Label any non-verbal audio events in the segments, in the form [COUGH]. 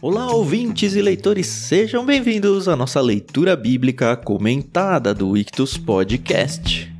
Olá, ouvintes e leitores, sejam bem-vindos à nossa leitura bíblica comentada do Ictus Podcast.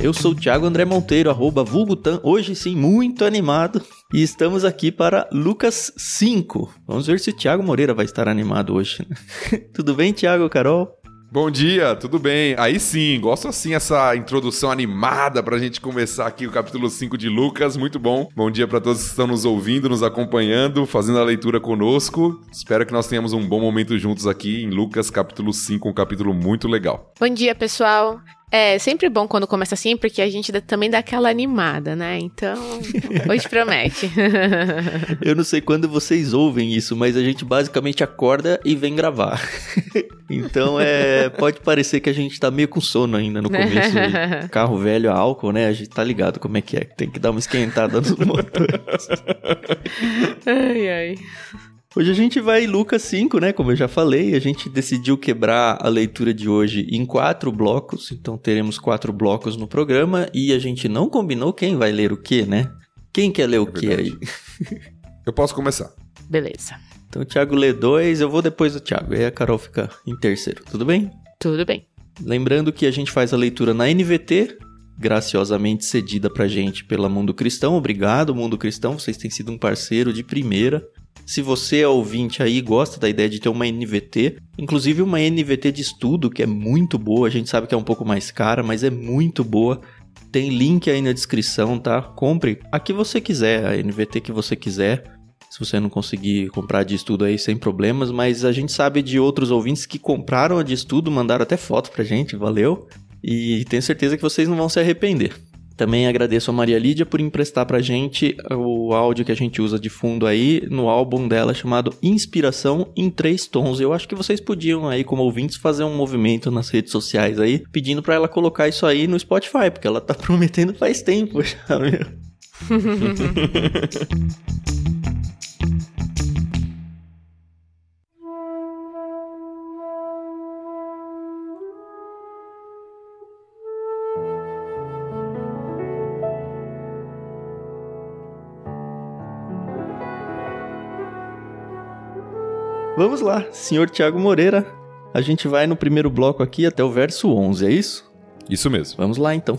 Eu sou o Thiago André Monteiro, arroba Vulgutan, hoje sim muito animado, e estamos aqui para Lucas 5. Vamos ver se o Thiago Moreira vai estar animado hoje. [LAUGHS] Tudo bem, Thiago, Carol? Bom dia, tudo bem? Aí sim, gosto assim essa introdução animada pra gente começar aqui o capítulo 5 de Lucas, muito bom. Bom dia para todos que estão nos ouvindo, nos acompanhando, fazendo a leitura conosco. Espero que nós tenhamos um bom momento juntos aqui em Lucas capítulo 5, um capítulo muito legal. Bom dia, pessoal. É sempre bom quando começa assim, porque a gente também dá aquela animada, né? Então, [LAUGHS] hoje promete. [LAUGHS] Eu não sei quando vocês ouvem isso, mas a gente basicamente acorda e vem gravar. [LAUGHS] Então, é, pode parecer que a gente tá meio com sono ainda no começo. Carro velho a álcool, né? A gente tá ligado como é que é. Tem que dar uma esquentada nos motores. ai, ai. Hoje a gente vai em Lucas 5, né? Como eu já falei, a gente decidiu quebrar a leitura de hoje em quatro blocos, então teremos quatro blocos no programa e a gente não combinou quem vai ler o que, né? Quem quer ler o é que aí? [LAUGHS] Eu posso começar. Beleza. Então o Thiago lê dois, eu vou depois do Thiago, e a Carol fica em terceiro, tudo bem? Tudo bem. Lembrando que a gente faz a leitura na NVT, graciosamente cedida pra gente pela Mundo Cristão. Obrigado, Mundo Cristão, vocês têm sido um parceiro de primeira. Se você é ouvinte aí gosta da ideia de ter uma NVT, inclusive uma NVT de estudo que é muito boa, a gente sabe que é um pouco mais cara, mas é muito boa. Tem link aí na descrição, tá? Compre a que você quiser, a NVT que você quiser. Se você não conseguir comprar de estudo aí sem problemas, mas a gente sabe de outros ouvintes que compraram a de estudo, mandaram até foto pra gente, valeu. E tenho certeza que vocês não vão se arrepender. Também agradeço a Maria Lídia por emprestar pra gente o áudio que a gente usa de fundo aí no álbum dela chamado Inspiração em Três Tons. Eu acho que vocês podiam aí, como ouvintes, fazer um movimento nas redes sociais aí, pedindo para ela colocar isso aí no Spotify, porque ela tá [LAUGHS] prometendo faz tempo já, meu. [LAUGHS] Vamos lá, senhor Tiago Moreira. A gente vai no primeiro bloco aqui até o verso 11, é isso? Isso mesmo. Vamos lá então.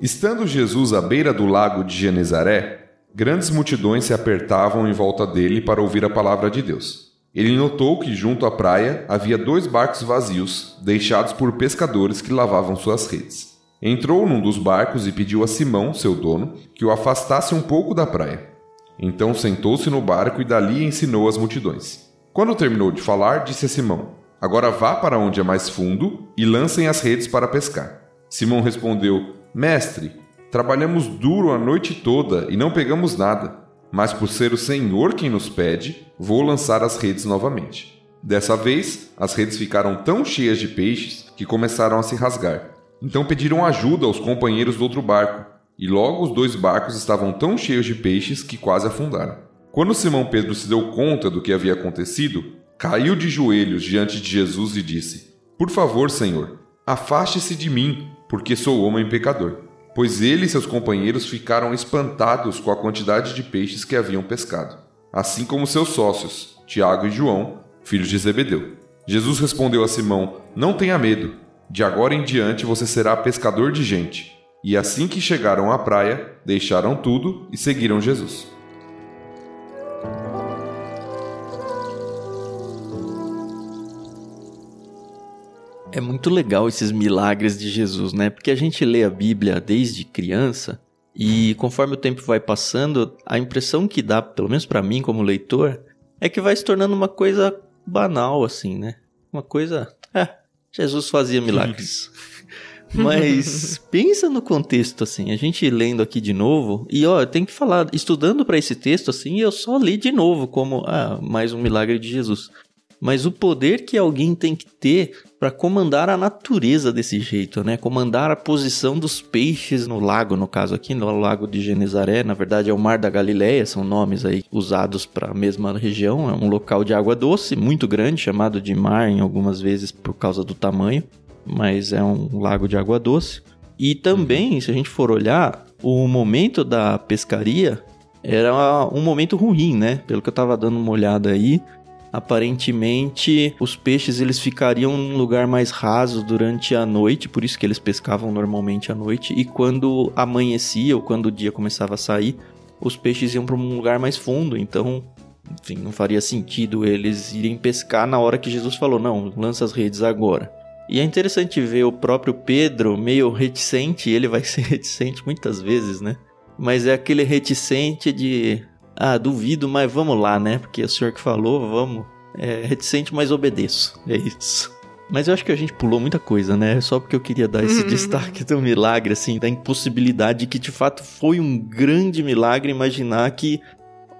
Estando Jesus à beira do lago de Genezaré, grandes multidões se apertavam em volta dele para ouvir a palavra de Deus. Ele notou que junto à praia havia dois barcos vazios, deixados por pescadores que lavavam suas redes. Entrou num dos barcos e pediu a Simão, seu dono, que o afastasse um pouco da praia. Então sentou-se no barco e dali ensinou as multidões. Quando terminou de falar, disse a Simão: Agora vá para onde é mais fundo e lancem as redes para pescar. Simão respondeu: Mestre, trabalhamos duro a noite toda e não pegamos nada, mas por ser o Senhor quem nos pede, vou lançar as redes novamente. Dessa vez, as redes ficaram tão cheias de peixes que começaram a se rasgar. Então pediram ajuda aos companheiros do outro barco, e logo os dois barcos estavam tão cheios de peixes que quase afundaram. Quando Simão Pedro se deu conta do que havia acontecido, caiu de joelhos diante de Jesus e disse: Por favor, Senhor, afaste-se de mim, porque sou homem pecador. Pois ele e seus companheiros ficaram espantados com a quantidade de peixes que haviam pescado, assim como seus sócios, Tiago e João, filhos de Zebedeu. Jesus respondeu a Simão: Não tenha medo de agora em diante você será pescador de gente. E assim que chegaram à praia, deixaram tudo e seguiram Jesus. É muito legal esses milagres de Jesus, né? Porque a gente lê a Bíblia desde criança e conforme o tempo vai passando, a impressão que dá, pelo menos para mim como leitor, é que vai se tornando uma coisa banal assim, né? Uma coisa, é, Jesus fazia milagres. [LAUGHS] Mas pensa no contexto assim, a gente lendo aqui de novo, e ó, eu tenho que falar, estudando para esse texto assim, eu só li de novo como ah, mais um milagre de Jesus. mas o poder que alguém tem que ter para comandar a natureza desse jeito, né? Comandar a posição dos peixes no lago, no caso aqui, no lago de Genezaré, na verdade é o Mar da Galileia, são nomes aí usados para a mesma região, é um local de água doce muito grande, chamado de mar em algumas vezes por causa do tamanho, mas é um lago de água doce. E também, se a gente for olhar, o momento da pescaria era um momento ruim, né? Pelo que eu tava dando uma olhada aí, aparentemente os peixes eles ficariam num lugar mais raso durante a noite, por isso que eles pescavam normalmente à noite, e quando amanhecia ou quando o dia começava a sair, os peixes iam para um lugar mais fundo, então, enfim, não faria sentido eles irem pescar na hora que Jesus falou: "Não, lança as redes agora". E é interessante ver o próprio Pedro meio reticente, ele vai [LAUGHS] ser reticente muitas vezes, né? Mas é aquele reticente de ah, duvido, mas vamos lá, né? Porque o senhor que falou, vamos. É reticente, mas obedeço. É isso. Mas eu acho que a gente pulou muita coisa, né? Só porque eu queria dar esse uhum. destaque do milagre, assim, da impossibilidade que de fato foi um grande milagre imaginar que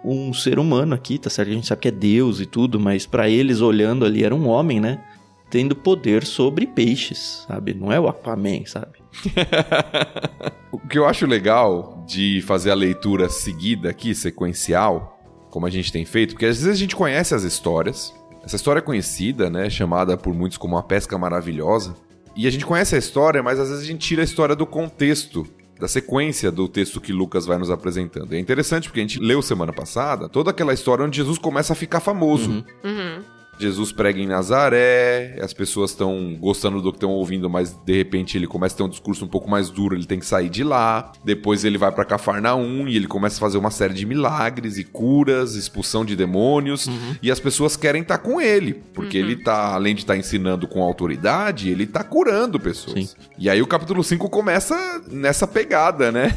um ser humano aqui, tá certo? A gente sabe que é Deus e tudo, mas para eles olhando ali era um homem, né? Tendo poder sobre peixes, sabe? Não é o Aquaman, sabe? [LAUGHS] o que eu acho legal de fazer a leitura seguida aqui, sequencial, como a gente tem feito, porque às vezes a gente conhece as histórias. Essa história é conhecida, né? Chamada por muitos como a pesca maravilhosa. E a gente conhece a história, mas às vezes a gente tira a história do contexto da sequência do texto que Lucas vai nos apresentando. é interessante porque a gente leu semana passada toda aquela história onde Jesus começa a ficar famoso. Uhum. Uhum. Jesus prega em Nazaré, as pessoas estão gostando do que estão ouvindo, mas de repente ele começa a ter um discurso um pouco mais duro, ele tem que sair de lá. Depois ele vai para Cafarnaum e ele começa a fazer uma série de milagres e curas, expulsão de demônios, uhum. e as pessoas querem estar tá com ele, porque uhum. ele tá, além de estar tá ensinando com autoridade, ele tá curando pessoas. Sim. E aí o capítulo 5 começa nessa pegada, né?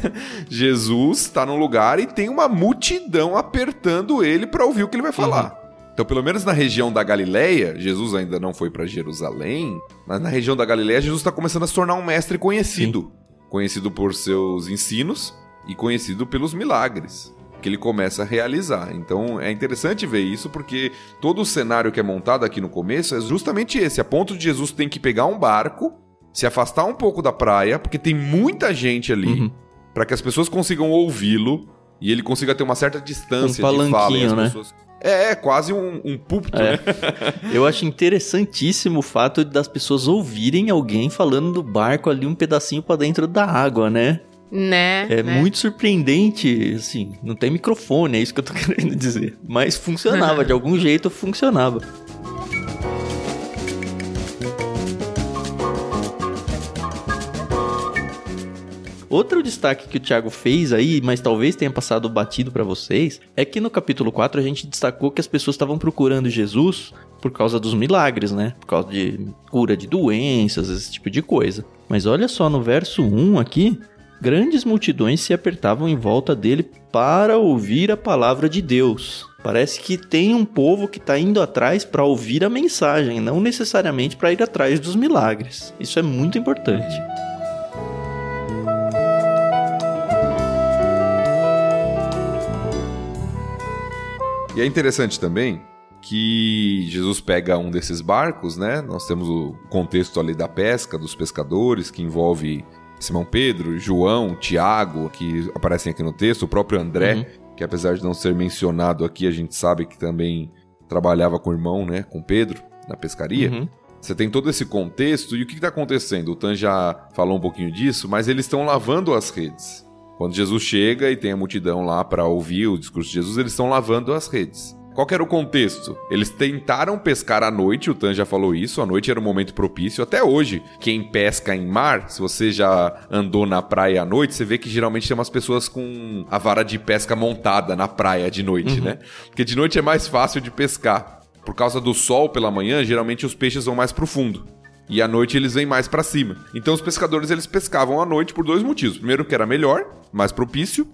Jesus tá num lugar e tem uma multidão apertando ele para ouvir o que ele vai falar. Uhum. Então, pelo menos na região da Galileia, Jesus ainda não foi para Jerusalém, mas na região da Galileia, Jesus está começando a se tornar um mestre conhecido. Sim. Conhecido por seus ensinos e conhecido pelos milagres que ele começa a realizar. Então é interessante ver isso porque todo o cenário que é montado aqui no começo é justamente esse, a ponto de Jesus tem que pegar um barco, se afastar um pouco da praia, porque tem muita gente ali, uhum. para que as pessoas consigam ouvi-lo e ele consiga ter uma certa distância um de fala e as né? pessoas é, é, quase um, um púlpito, é. né? [LAUGHS] Eu acho interessantíssimo o fato das pessoas ouvirem alguém falando do barco ali um pedacinho para dentro da água, né? Né? É né? muito surpreendente, assim, não tem microfone, é isso que eu tô [LAUGHS] querendo dizer. Mas funcionava, de algum jeito funcionava. Outro destaque que o Thiago fez aí, mas talvez tenha passado batido para vocês, é que no capítulo 4 a gente destacou que as pessoas estavam procurando Jesus por causa dos milagres, né? Por causa de cura de doenças, esse tipo de coisa. Mas olha só no verso 1 aqui, grandes multidões se apertavam em volta dele para ouvir a palavra de Deus. Parece que tem um povo que está indo atrás para ouvir a mensagem, não necessariamente para ir atrás dos milagres. Isso é muito importante. E é interessante também que Jesus pega um desses barcos, né? Nós temos o contexto ali da pesca, dos pescadores, que envolve Simão Pedro, João, Tiago, que aparecem aqui no texto, o próprio André, uhum. que apesar de não ser mencionado aqui, a gente sabe que também trabalhava com o irmão, né? Com Pedro, na pescaria. Uhum. Você tem todo esse contexto, e o que está acontecendo? O Tan já falou um pouquinho disso, mas eles estão lavando as redes. Quando Jesus chega e tem a multidão lá para ouvir o discurso de Jesus, eles estão lavando as redes. Qual era o contexto? Eles tentaram pescar à noite, o Tan já falou isso, a noite era um momento propício. Até hoje, quem pesca em mar, se você já andou na praia à noite, você vê que geralmente tem umas pessoas com a vara de pesca montada na praia de noite, uhum. né? Porque de noite é mais fácil de pescar. Por causa do sol pela manhã, geralmente os peixes vão mais profundo e à noite eles vêm mais para cima. Então os pescadores eles pescavam à noite por dois motivos. Primeiro que era melhor, mais propício,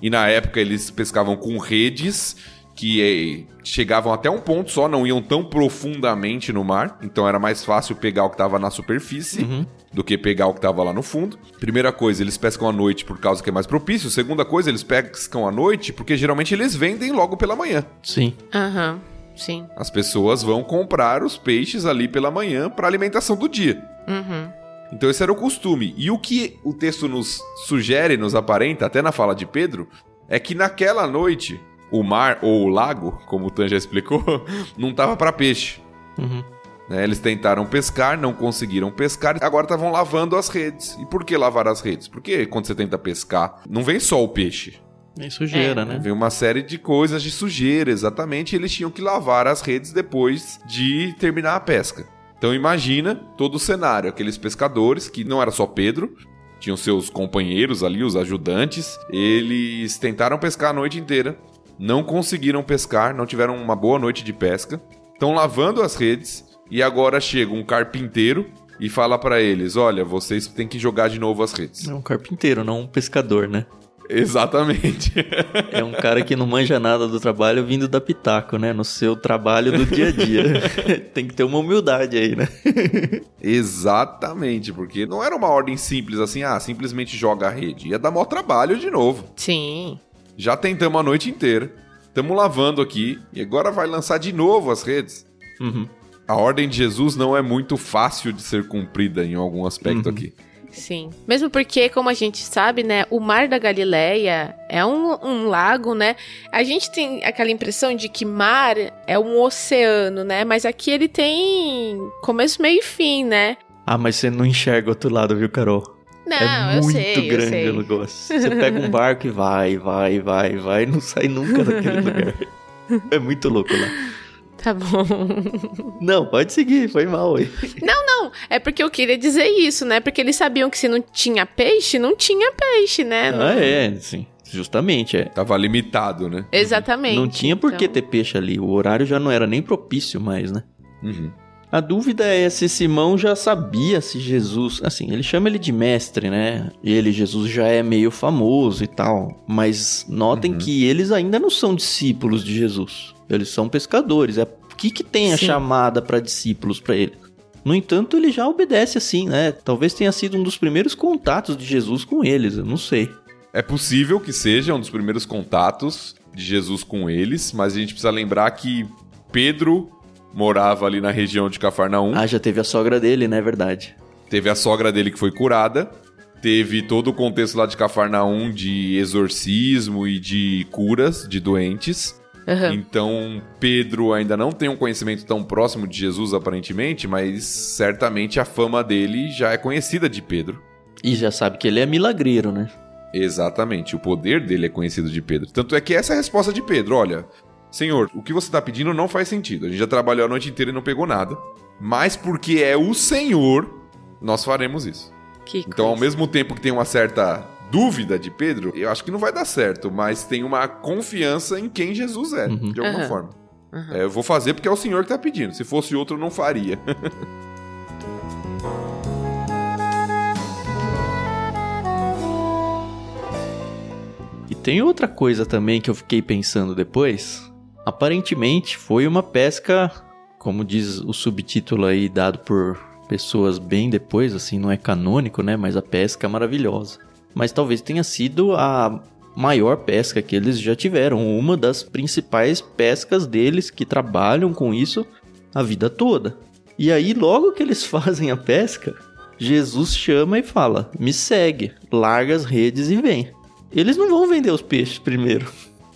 e na época eles pescavam com redes que eh, chegavam até um ponto só, não iam tão profundamente no mar, então era mais fácil pegar o que estava na superfície uhum. do que pegar o que estava lá no fundo. Primeira coisa, eles pescam à noite por causa que é mais propício. Segunda coisa, eles pescam à noite porque geralmente eles vendem logo pela manhã. Sim. Aham. Uhum. Sim. As pessoas vão comprar os peixes ali pela manhã para alimentação do dia. Uhum. Então esse era o costume. E o que o texto nos sugere, nos aparenta, até na fala de Pedro, é que naquela noite o mar ou o lago, como o Tan já explicou, [LAUGHS] não estava para peixe. Uhum. Né? Eles tentaram pescar, não conseguiram pescar, agora estavam lavando as redes. E por que lavar as redes? Porque quando você tenta pescar, não vem só o peixe. Vem sujeira, É. né? Vem uma série de coisas de sujeira, exatamente. E eles tinham que lavar as redes depois de terminar a pesca. Então imagina todo o cenário, aqueles pescadores, que não era só Pedro, tinham seus companheiros ali, os ajudantes. Eles tentaram pescar a noite inteira, não conseguiram pescar, não tiveram uma boa noite de pesca. Estão lavando as redes e agora chega um carpinteiro e fala pra eles: "Olha, vocês têm que jogar de novo as redes". É um carpinteiro, não um pescador, né? Exatamente. É um cara que não manja nada do trabalho vindo da Pitaco, né? No seu trabalho do dia a dia. [LAUGHS] Tem que ter uma humildade aí, né? Exatamente, porque não era uma ordem simples assim, ah, simplesmente joga a rede. Ia dar maior trabalho de novo. Sim. Já tentamos a noite inteira. Estamos lavando aqui e agora vai lançar de novo as redes. Uhum. A ordem de Jesus não é muito fácil de ser cumprida em algum aspecto Uhum. aqui. Sim. Mesmo porque, como a gente sabe, né, o Mar da Galileia é um, um lago, né? A gente tem aquela impressão de que mar é um oceano, né? Mas aqui ele tem começo, meio e fim, né? Ah, mas você não enxerga o outro lado, viu, Carol? Não, é eu muito sei, eu grande sei. o negócio. Você pega um barco e vai, vai, vai, vai, não sai nunca daquele [LAUGHS] lugar. É muito louco lá. Tá bom. Não, pode seguir, foi mal aí. Não, é porque eu queria dizer isso, né? Porque eles sabiam que se não tinha peixe, não tinha peixe, né? Não- Ah, é, sim. Justamente, é. Tava limitado, né? Exatamente. Não tinha por que Então, ter peixe ali. O horário já não era nem propício mais, né? Uhum. A dúvida é se Simão já sabia se Jesus. Assim, ele chama ele de mestre, né? Ele, Jesus, já é meio famoso e tal. Mas notem Uhum. que eles ainda não são discípulos de Jesus. Eles são pescadores. É o que, que tem a Sim. chamada para discípulos para ele? No entanto, ele já obedece assim, né? Talvez tenha sido um dos primeiros contatos de Jesus com eles, eu não sei. É possível que seja um dos primeiros contatos de Jesus com eles, mas a gente precisa lembrar que Pedro morava ali na região de Cafarnaum. Ah, já teve a sogra dele, né? Verdade. Teve a sogra dele que foi curada. Teve todo o contexto lá de Cafarnaum de exorcismo e de curas de doentes. Aham. Então, Pedro ainda não tem um conhecimento tão próximo de Jesus, aparentemente, mas certamente a fama dele já é conhecida de Pedro. E já sabe que ele é milagreiro, né? Exatamente, o poder dele é conhecido de Pedro. Tanto é que essa é a resposta de Pedro: olha, Senhor, o que você está pedindo não faz sentido. A gente já trabalhou a noite inteira e não pegou nada. Mas porque é o Senhor, nós faremos isso. Que Então, ao coisa. mesmo tempo que tem uma certa dúvida de Pedro, eu acho que não vai dar certo, mas tem uma confiança em quem Jesus é, Uhum. de alguma Aham. forma. Aham. É, eu vou fazer porque é o Senhor que está pedindo. Se fosse outro, eu não faria. [LAUGHS] E tem outra coisa também que eu fiquei pensando depois. Aparentemente foi uma pesca, como diz o subtítulo aí dado por pessoas bem depois, assim, não é canônico, né? Mas a pesca é maravilhosa. Mas talvez tenha sido a maior pesca que eles já tiveram, uma das principais pescas deles que trabalham com isso a vida toda. E aí, logo que eles [LAUGHS] fazem a pesca, Jesus chama e fala: Me segue, larga as redes e vem. Eles não vão vender os peixes primeiro.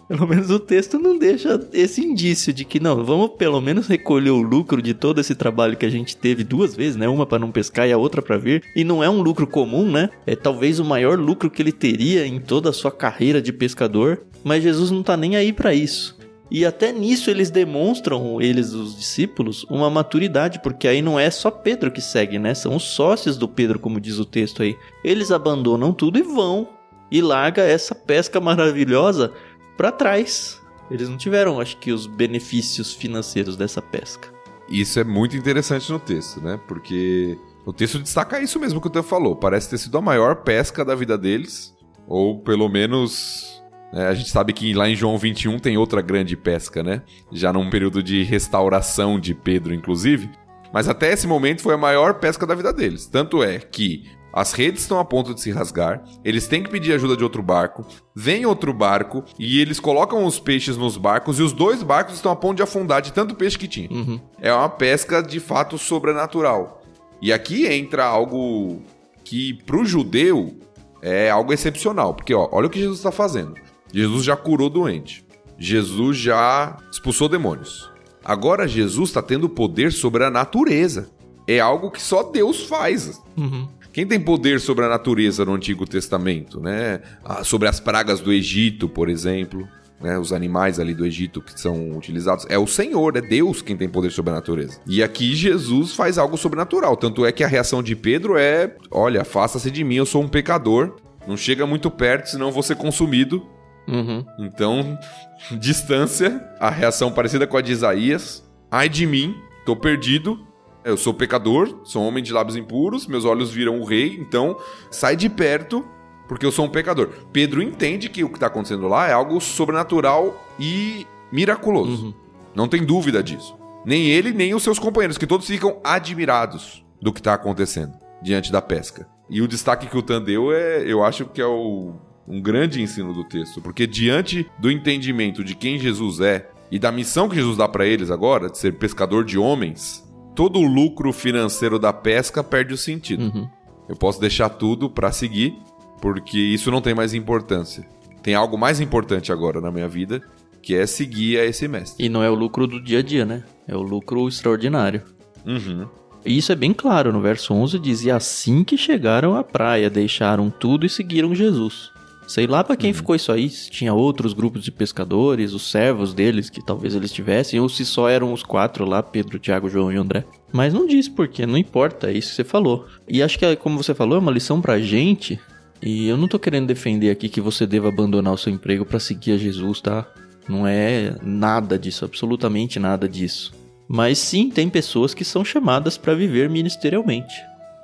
Pelo menos o texto não deixa esse indício de que não, vamos pelo menos recolher o lucro de todo esse trabalho que a gente teve duas vezes, né? Uma para não pescar e a outra para vir. E não é um lucro comum, né? É talvez o maior lucro que ele teria em toda a sua carreira de pescador, mas Jesus não tá nem aí para isso. E até nisso eles demonstram, eles, os discípulos, uma maturidade, porque aí não é só Pedro que segue, né? São os sócios do Pedro, como diz o texto aí. Eles abandonam tudo e vão. E larga essa pesca maravilhosa para trás. Eles não tiveram, acho que, os benefícios financeiros dessa pesca. Isso é muito interessante no texto, né? Porque o texto destaca isso mesmo que o Tan falou. Parece ter sido a maior pesca da vida deles. Ou pelo menos. né, a gente sabe que lá em João 21 tem outra grande pesca, né? Já num período de restauração de Pedro, inclusive. Mas até esse momento foi a maior pesca da vida deles. Tanto é que As redes estão a ponto de se rasgar, eles têm que pedir ajuda de outro barco, vem outro barco e eles colocam os peixes nos barcos e os dois barcos estão a ponto de afundar de tanto peixe que tinha. Uhum. É uma pesca de fato sobrenatural. E aqui entra algo que pro judeu é algo excepcional, porque ó, olha o que Jesus está fazendo. Jesus já curou doente. Jesus já expulsou demônios. Agora Jesus está tendo poder sobre a natureza. É algo que só Deus faz. Uhum. Quem tem poder sobre a natureza no Antigo Testamento, né? Ah, sobre as pragas do Egito, por exemplo, né? Os animais ali do Egito que são utilizados, é o Senhor, é Deus quem tem poder sobre a natureza. E aqui Jesus faz algo sobrenatural, tanto é que a reação de Pedro é: "Olha, afasta-se de mim, eu sou um pecador. Não chega muito perto, senão vou ser consumido." Uhum. Então, [LAUGHS] distância, a reação parecida com a de Isaías. Ai de mim, tô perdido. Eu sou pecador, sou homem de lábios impuros, meus olhos viram o rei, então sai de perto, porque eu sou um pecador. Pedro entende que o que está acontecendo lá é algo sobrenatural e miraculoso. Uhum. Não tem dúvida disso. Nem ele, nem os seus companheiros, que todos ficam admirados do que está acontecendo diante da pesca. E o destaque que o Tan deu é, eu acho que é o, um grande ensino do texto, porque diante do entendimento de quem Jesus é e da missão que Jesus dá para eles agora, de ser pescador de homens, todo o lucro financeiro da pesca perde o sentido. Uhum. Eu posso deixar tudo para seguir, porque isso não tem mais importância. Tem algo mais importante agora na minha vida, que é seguir a esse mestre. E não é o lucro do dia a dia, né? É o lucro extraordinário. Uhum. E isso é bem claro, no verso 11 diz: E assim que chegaram à praia, deixaram tudo e seguiram Jesus. Sei lá para quem ficou isso aí, se tinha outros grupos de pescadores, os servos deles, que talvez eles tivessem, ou se só eram os quatro lá, Pedro, Tiago, João e André. Mas não diz porque, não importa, é isso que você falou. E acho que, como você falou, é uma lição pra gente. E eu não tô querendo defender aqui que você deva abandonar o seu emprego para seguir a Jesus, tá? Não é nada disso, absolutamente nada disso. Mas sim, tem pessoas que são chamadas para viver ministerialmente.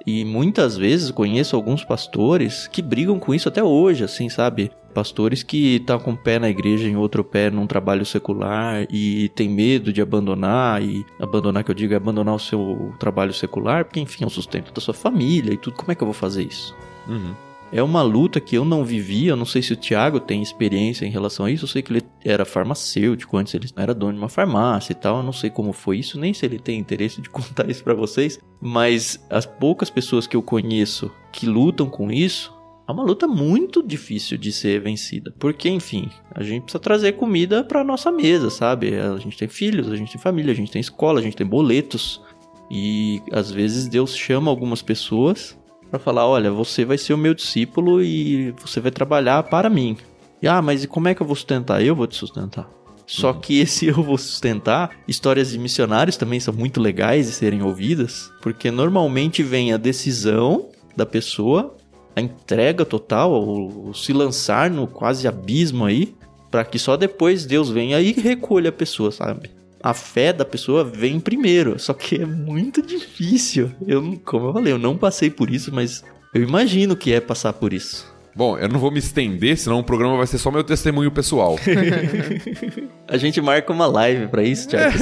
E muitas vezes conheço alguns pastores que brigam com isso até hoje, assim, sabe? Pastores que estão com um pé na igreja e outro pé num trabalho secular e tem medo de abandonar e abandonar que eu digo é abandonar o seu trabalho secular, porque enfim, é o sustento da sua família e tudo. Como é que eu vou fazer isso? Uhum. É uma luta que eu não vivi, eu não sei se o Thiago tem experiência em relação a isso, eu sei que ele era farmacêutico, antes ele era dono de uma farmácia e tal, eu não sei como foi isso, nem se ele tem interesse de [LAUGHS] contar isso para vocês, mas as poucas pessoas que eu conheço que lutam com isso, é uma luta muito difícil de ser vencida, porque enfim, a gente precisa trazer comida para nossa mesa, sabe? A gente tem filhos, a gente tem família, a gente tem escola, a gente tem boletos, e às vezes Deus chama algumas pessoas para falar, olha, você vai ser o meu discípulo e você vai trabalhar para mim. E, ah, mas e como é que eu vou sustentar? Eu vou te sustentar. Só que esse [LAUGHS] eu vou sustentar, histórias de missionários também são muito legais de serem ouvidas, porque normalmente vem a decisão da pessoa, a entrega total, o, o se lançar no quase abismo aí, para que só depois Deus venha e recolha a pessoa, sabe? A fé da pessoa vem primeiro. Só que é muito difícil. Eu, como eu falei, eu não passei por isso, mas eu imagino que é passar por isso. Bom, eu não vou me estender, senão o programa vai ser só meu testemunho pessoal. [LAUGHS] A gente marca uma live pra isso, Thiago.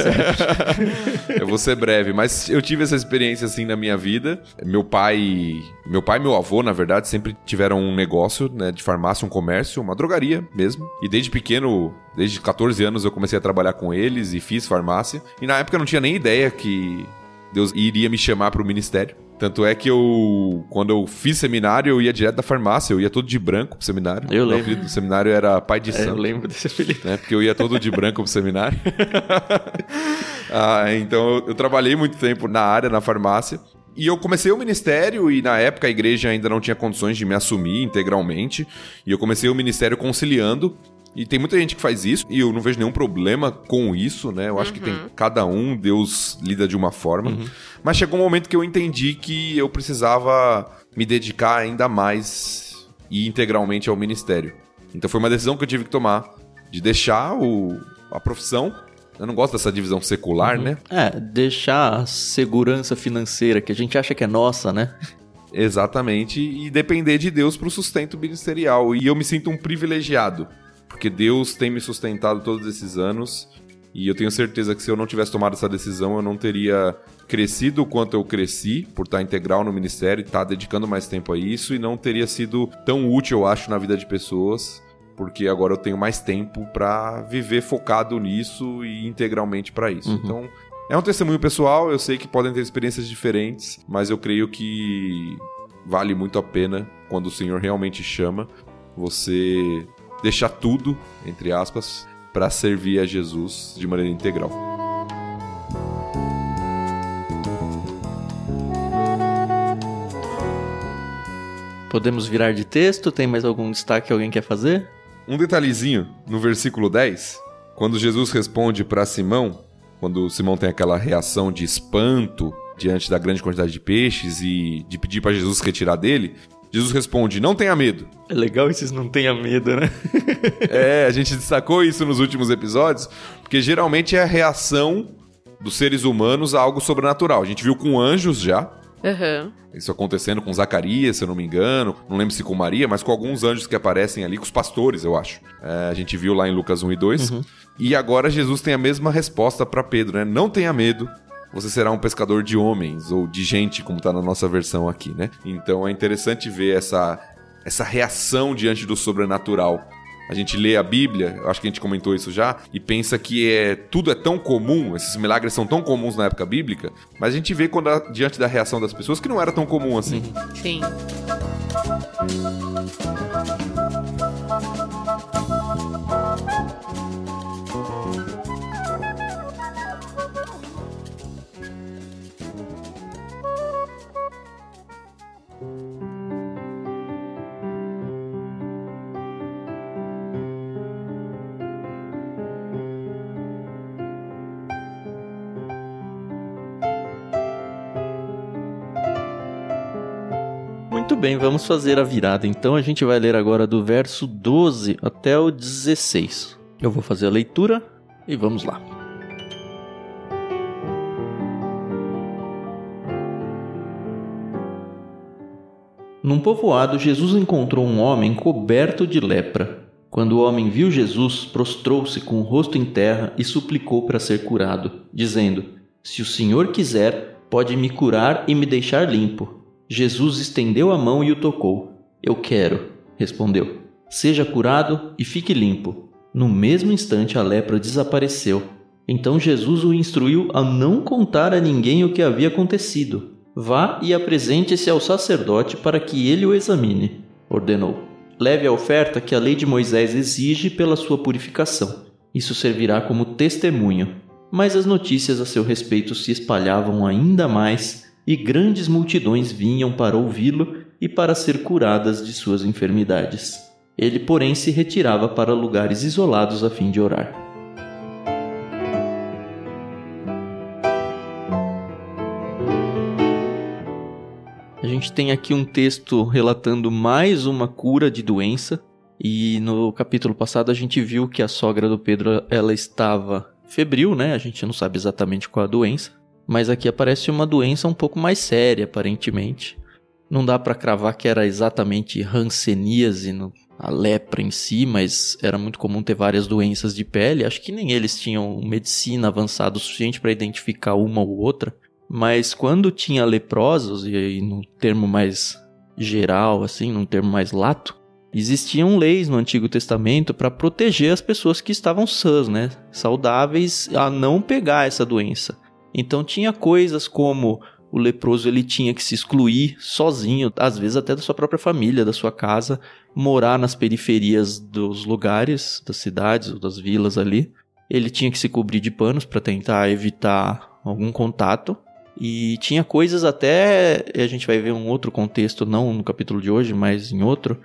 [LAUGHS] eu vou ser breve, mas eu tive essa experiência assim na minha vida. Meu pai, meu pai e meu avô, na verdade, sempre tiveram um negócio, né, de farmácia, um comércio, uma drogaria mesmo. E desde pequeno, desde 14 anos eu comecei a trabalhar com eles e fiz farmácia. E na época eu não tinha nem ideia que Deus iria me chamar para o ministério. Tanto é que eu, quando eu fiz seminário, eu ia direto da farmácia, eu ia todo de branco pro seminário. Eu Meu lembro. apelido do seminário era pai de É, santo. eu lembro desse apelido. Né? Porque eu ia todo de branco pro seminário. [LAUGHS] ah, então eu, eu trabalhei muito tempo na área, na farmácia. E eu comecei o ministério e na época a igreja ainda não tinha condições de me assumir integralmente. E eu comecei o ministério conciliando. E tem muita gente que faz isso e eu não vejo nenhum problema com isso, né? Eu acho que tem cada um, Deus lida de uma forma. Mas chegou um momento que eu entendi que eu precisava me dedicar ainda mais e integralmente ao ministério. Então foi uma decisão que eu tive que tomar de deixar o, a profissão. Eu não gosto dessa divisão secular, né? É, deixar a segurança financeira que a gente acha que é nossa, né? Exatamente, e depender de Deus para o sustento ministerial. E eu me sinto um privilegiado, porque Deus tem me sustentado todos esses anos E eu tenho certeza que se eu não tivesse tomado essa decisão, eu não teria crescido o quanto eu cresci, por estar integral no ministério e estar dedicando mais tempo a isso, e não teria sido tão útil, eu acho, na vida de pessoas, porque agora eu tenho mais tempo para viver focado nisso e integralmente para isso. Uhum. Então, é um testemunho pessoal, eu sei que podem ter experiências diferentes, mas eu creio que vale muito a pena quando o Senhor realmente chama você deixar tudo, entre aspas, para servir a Jesus de maneira integral. Podemos virar de texto? Tem mais algum destaque que alguém quer fazer? Um detalhezinho no versículo 10, quando Jesus responde para Simão, quando Simão tem aquela reação de espanto diante da grande quantidade de peixes e de pedir para Jesus retirar dele, Jesus responde: Não tenha medo. É legal esses não tenha medo, né? [LAUGHS] é, a gente destacou isso nos últimos episódios, porque geralmente é a reação dos seres humanos a algo sobrenatural. A gente viu com anjos já. Uhum. Isso acontecendo com Zacarias, se eu não me engano. Não lembro se com Maria, mas com alguns anjos que aparecem ali, com os pastores, eu acho. É, a gente viu lá em Lucas 1 e 2. Uhum. E agora Jesus tem a mesma resposta para Pedro, né? Não tenha medo, você será um pescador de homens ou de gente, como está na nossa versão aqui, né? Então é interessante ver essa, essa reação diante do sobrenatural. A gente lê a Bíblia, acho que a gente comentou isso já, e pensa que é tudo é tão comum, esses milagres são tão comuns na época bíblica, mas a gente vê quando diante da reação das pessoas que não era tão comum assim. Sim. Bem, vamos fazer a virada. Então a gente vai ler agora do verso 12 até o 16. Eu vou fazer a leitura e vamos lá. Num povoado, Jesus encontrou um homem coberto de lepra. Quando o homem viu Jesus, prostrou-se com o rosto em terra e suplicou para ser curado, dizendo: Se o Senhor quiser, pode me curar e me deixar limpo. Jesus estendeu a mão e o tocou. Eu quero, respondeu. Seja curado e fique limpo. No mesmo instante a lepra desapareceu. Então Jesus o instruiu a não contar a ninguém o que havia acontecido. Vá e apresente-se ao sacerdote para que ele o examine, ordenou. Leve a oferta que a lei de Moisés exige pela sua purificação. Isso servirá como testemunho. Mas as notícias a seu respeito se espalhavam ainda mais e grandes multidões vinham para ouvi-lo e para ser curadas de suas enfermidades. Ele, porém, se retirava para lugares isolados a fim de orar. A gente tem aqui um texto relatando mais uma cura de doença. E no capítulo passado a gente viu que a sogra do Pedro ela estava febril, né? A gente não sabe exatamente qual a doença mas aqui aparece uma doença um pouco mais séria, aparentemente. Não dá para cravar que era exatamente hanseníase, a lepra em si, mas era muito comum ter várias doenças de pele. Acho que nem eles tinham medicina avançada o suficiente para identificar uma ou outra. Mas quando tinha leprosos, e aí no termo mais geral, assim, num termo mais lato, existiam leis no Antigo Testamento para proteger as pessoas que estavam sãs, né? Saudáveis a não pegar essa doença. Então tinha coisas como o leproso ele tinha que se excluir sozinho, às vezes até da sua própria família, da sua casa, morar nas periferias dos lugares, das cidades ou das vilas ali. Ele tinha que se cobrir de panos para tentar evitar algum contato. E tinha coisas até, a gente vai ver um outro contexto, não no capítulo de hoje, mas em outro,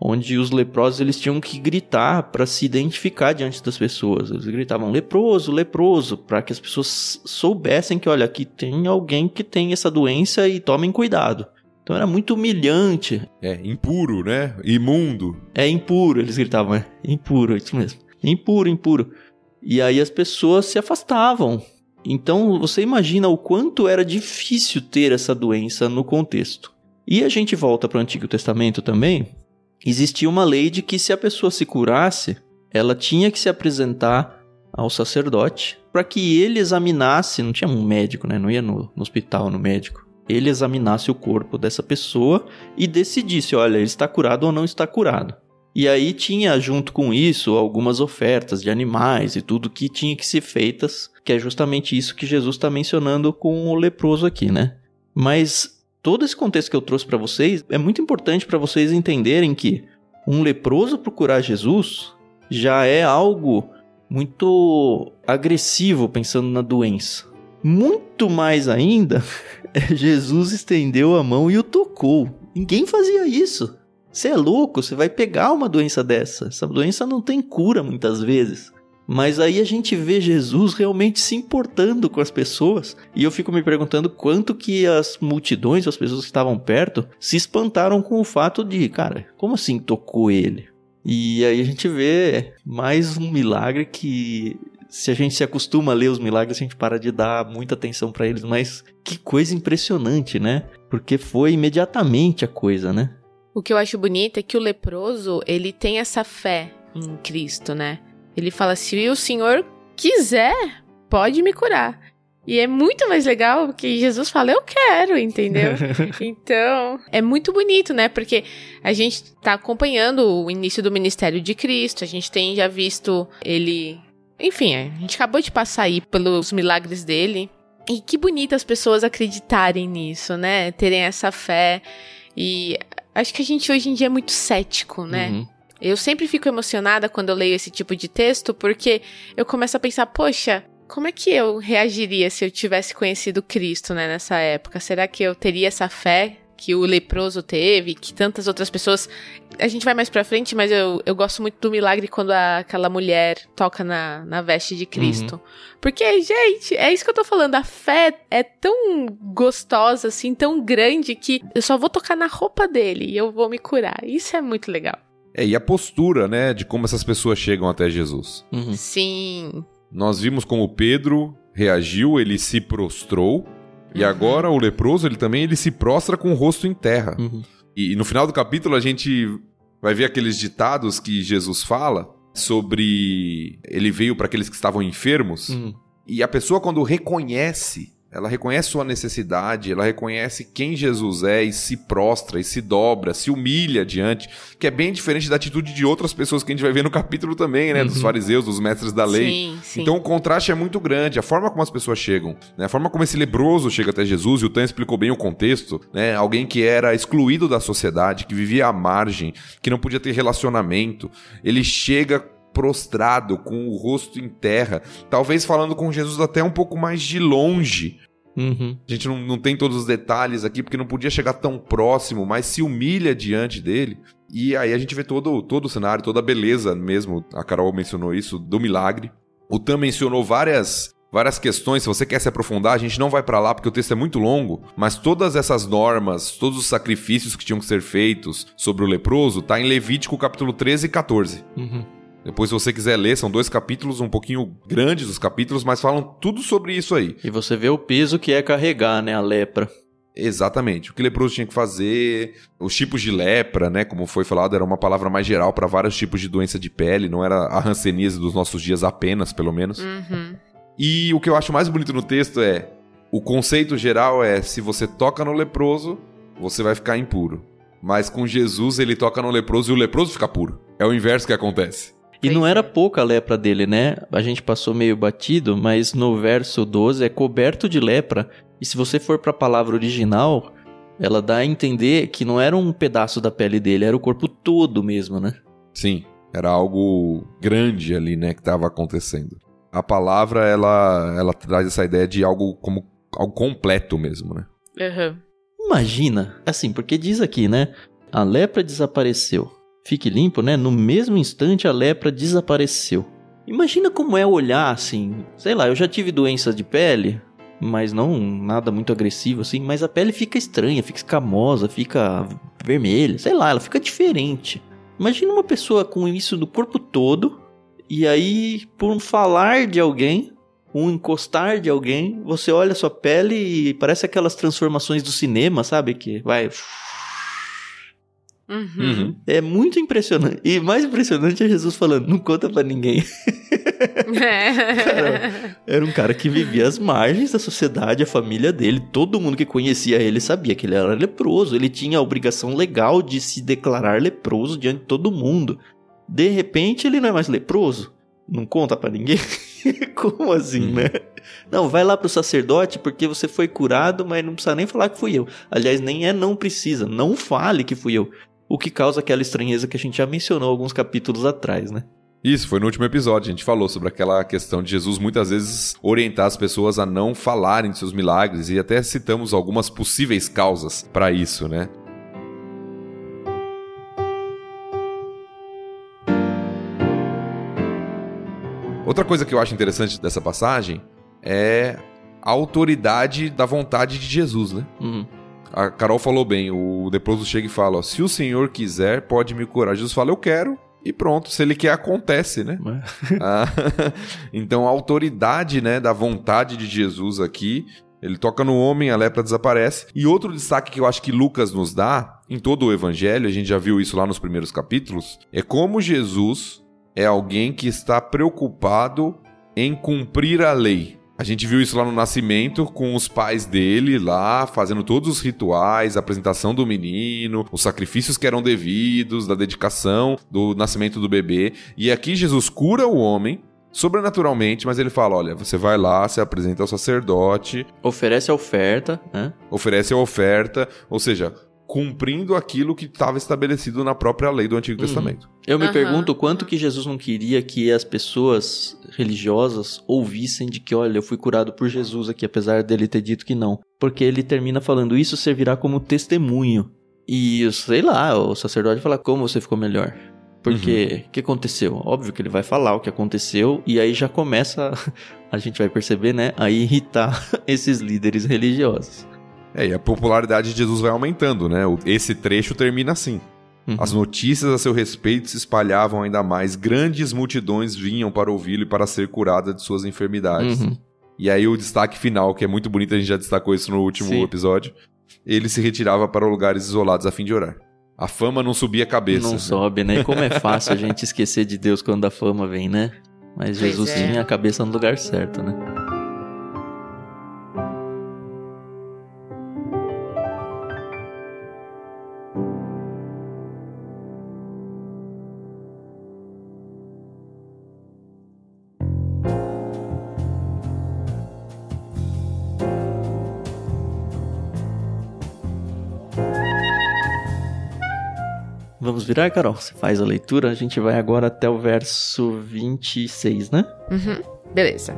onde os leprosos eles tinham que gritar para se identificar diante das pessoas. Eles gritavam leproso, leproso, para que as pessoas soubessem que, olha, aqui tem alguém que tem essa doença e tomem cuidado. Então era muito humilhante. É, impuro, né? Imundo. É impuro, eles gritavam, é impuro, isso mesmo. Impuro, impuro. E aí as pessoas se afastavam. Então você imagina o quanto era difícil ter essa doença no contexto. E a gente volta para o Antigo Testamento também, existia uma lei de que se a pessoa se curasse, ela tinha que se apresentar ao sacerdote para que ele examinasse, não tinha um médico, né? Não ia no, no hospital, no médico. Ele examinasse o corpo dessa pessoa e decidisse, olha, ele está curado ou não está curado. E aí tinha junto com isso algumas ofertas de animais e tudo que tinha que ser feitas, que é justamente isso que Jesus está mencionando com o leproso aqui, né? Mas todo esse contexto que eu trouxe para vocês é muito importante para vocês entenderem que um leproso procurar Jesus já é algo muito agressivo pensando na doença. Muito mais ainda, [LAUGHS] Jesus estendeu a mão e o tocou. Ninguém fazia isso. Você é louco, você vai pegar uma doença dessa. Essa doença não tem cura muitas vezes. Mas aí a gente vê Jesus realmente se importando com as pessoas. E eu fico me perguntando quanto que as multidões, as pessoas que estavam perto, se espantaram com o fato de, cara, como assim tocou ele? E aí a gente vê mais um milagre que se a gente se acostuma a ler os milagres, a gente para de dar muita atenção para eles, mas que coisa impressionante, né? Porque foi imediatamente a coisa, né? O que eu acho bonito é que o leproso, ele tem essa fé em Cristo, né? Ele fala: se o Senhor quiser, pode me curar. E é muito mais legal que Jesus fala, eu quero, entendeu? [LAUGHS] então, é muito bonito, né? Porque a gente tá acompanhando o início do ministério de Cristo, a gente tem já visto ele. Enfim, a gente acabou de passar aí pelos milagres dele. E que bonito as pessoas acreditarem nisso, né? Terem essa fé. E acho que a gente hoje em dia é muito cético, né? Uhum. Eu sempre fico emocionada quando eu leio esse tipo de texto, porque eu começo a pensar, poxa, como é que eu reagiria se eu tivesse conhecido Cristo, né, nessa época? Será que eu teria essa fé que o leproso teve, que tantas outras pessoas. A gente vai mais pra frente, mas eu, eu gosto muito do milagre quando a, aquela mulher toca na, na veste de Cristo. Uhum. Porque, gente, é isso que eu tô falando. A fé é tão gostosa, assim, tão grande, que eu só vou tocar na roupa dele e eu vou me curar. Isso é muito legal. É, e a postura, né, de como essas pessoas chegam até Jesus. Uhum. Sim. Nós vimos como Pedro reagiu, ele se prostrou. Uhum. E agora o leproso, ele também ele se prostra com o rosto em terra. Uhum. E, e no final do capítulo a gente vai ver aqueles ditados que Jesus fala sobre ele veio para aqueles que estavam enfermos. Uhum. E a pessoa quando reconhece ela reconhece sua necessidade, ela reconhece quem Jesus é e se prostra e se dobra, se humilha diante, que é bem diferente da atitude de outras pessoas que a gente vai ver no capítulo também, né? Uhum. Dos fariseus, dos mestres da lei. Sim, sim. Então o contraste é muito grande, a forma como as pessoas chegam, né? A forma como esse lebroso chega até Jesus, e o Tan explicou bem o contexto, né? Alguém que era excluído da sociedade, que vivia à margem, que não podia ter relacionamento, ele chega prostrado, com o rosto em terra, talvez falando com Jesus até um pouco mais de longe. Uhum. A gente não, não tem todos os detalhes aqui, porque não podia chegar tão próximo, mas se humilha diante dele. E aí a gente vê todo, todo o cenário, toda a beleza mesmo. A Carol mencionou isso, do milagre. O Tam mencionou várias várias questões. Se você quer se aprofundar, a gente não vai para lá porque o texto é muito longo, mas todas essas normas, todos os sacrifícios que tinham que ser feitos sobre o leproso, tá em Levítico capítulo 13 e 14. Uhum. Depois, se você quiser ler, são dois capítulos um pouquinho grandes os capítulos, mas falam tudo sobre isso aí. E você vê o peso que é carregar, né, a lepra. Exatamente. O que o leproso tinha que fazer, os tipos de lepra, né? Como foi falado, era uma palavra mais geral para vários tipos de doença de pele, não era a ranceníase dos nossos dias apenas, pelo menos. Uhum. E o que eu acho mais bonito no texto é: o conceito geral é se você toca no leproso, você vai ficar impuro. Mas com Jesus, ele toca no leproso e o leproso fica puro. É o inverso que acontece. E não era pouca a lepra dele, né? A gente passou meio batido, mas no verso 12 é coberto de lepra. E se você for para a palavra original, ela dá a entender que não era um pedaço da pele dele, era o corpo todo mesmo, né? Sim, era algo grande ali, né, que estava acontecendo. A palavra, ela, ela traz essa ideia de algo como algo completo mesmo, né? Uhum. Imagina, assim, porque diz aqui, né? A lepra desapareceu fique limpo, né? No mesmo instante a lepra desapareceu. Imagina como é olhar assim, sei lá, eu já tive doença de pele, mas não nada muito agressivo assim, mas a pele fica estranha, fica escamosa, fica vermelha, sei lá, ela fica diferente. Imagina uma pessoa com isso no corpo todo, e aí, por um falar de alguém, um encostar de alguém, você olha a sua pele e parece aquelas transformações do cinema, sabe? Que vai Uhum. É muito impressionante. E mais impressionante é Jesus falando: não conta para ninguém. [LAUGHS] Cara, era um cara que vivia às margens da sociedade, a família dele, todo mundo que conhecia ele sabia que ele era leproso. Ele tinha a obrigação legal de se declarar leproso diante de todo mundo. De repente, ele não é mais leproso. Não conta para ninguém. [LAUGHS] Como assim, hum. né? Não, vai lá pro sacerdote porque você foi curado, mas não precisa nem falar que fui eu. Aliás, nem é não precisa, não fale que fui eu. O que causa aquela estranheza que a gente já mencionou alguns capítulos atrás, né? Isso, foi no último episódio. A gente falou sobre aquela questão de Jesus muitas vezes orientar as pessoas a não falarem de seus milagres e até citamos algumas possíveis causas para isso, né? Outra coisa que eu acho interessante dessa passagem é a autoridade da vontade de Jesus, né? Uhum. A Carol falou bem, o leproso chega e fala: ó, se o Senhor quiser, pode me curar. Jesus fala: eu quero, e pronto, se ele quer, acontece, né? [LAUGHS] ah, então a autoridade né, da vontade de Jesus aqui. Ele toca no homem, a lepra desaparece. E outro destaque que eu acho que Lucas nos dá, em todo o evangelho, a gente já viu isso lá nos primeiros capítulos, é como Jesus é alguém que está preocupado em cumprir a lei. A gente viu isso lá no nascimento com os pais dele lá fazendo todos os rituais, a apresentação do menino, os sacrifícios que eram devidos, da dedicação do nascimento do bebê. E aqui Jesus cura o homem sobrenaturalmente, mas ele fala: olha, você vai lá, se apresenta ao sacerdote, oferece a oferta, né? Oferece a oferta, ou seja, cumprindo aquilo que estava estabelecido na própria lei do Antigo uhum. Testamento. Eu me uhum. pergunto quanto que Jesus não queria que as pessoas religiosas ouvissem de que, olha, eu fui curado por Jesus aqui, apesar dele ter dito que não. Porque ele termina falando, isso servirá como testemunho. E, sei lá, o sacerdote fala, como você ficou melhor? Porque o uhum. que aconteceu? Óbvio que ele vai falar o que aconteceu e aí já começa, [LAUGHS] a gente vai perceber, né, a irritar [LAUGHS] esses líderes religiosos. É, e a popularidade de Jesus vai aumentando, né? Esse trecho termina assim. Uhum. As notícias a seu respeito se espalhavam ainda mais, grandes multidões vinham para ouvi-lo e para ser curada de suas enfermidades. Uhum. E aí o destaque final, que é muito bonito, a gente já destacou isso no último Sim. episódio, ele se retirava para lugares isolados a fim de orar. A fama não subia a cabeça. Não né? sobe, né? E como é fácil a gente esquecer de Deus quando a fama vem, né? Mas Jesus é. tinha a cabeça no lugar certo, né? Virar, Carol? Você faz a leitura, a gente vai agora até o verso 26, né? Uhum, beleza.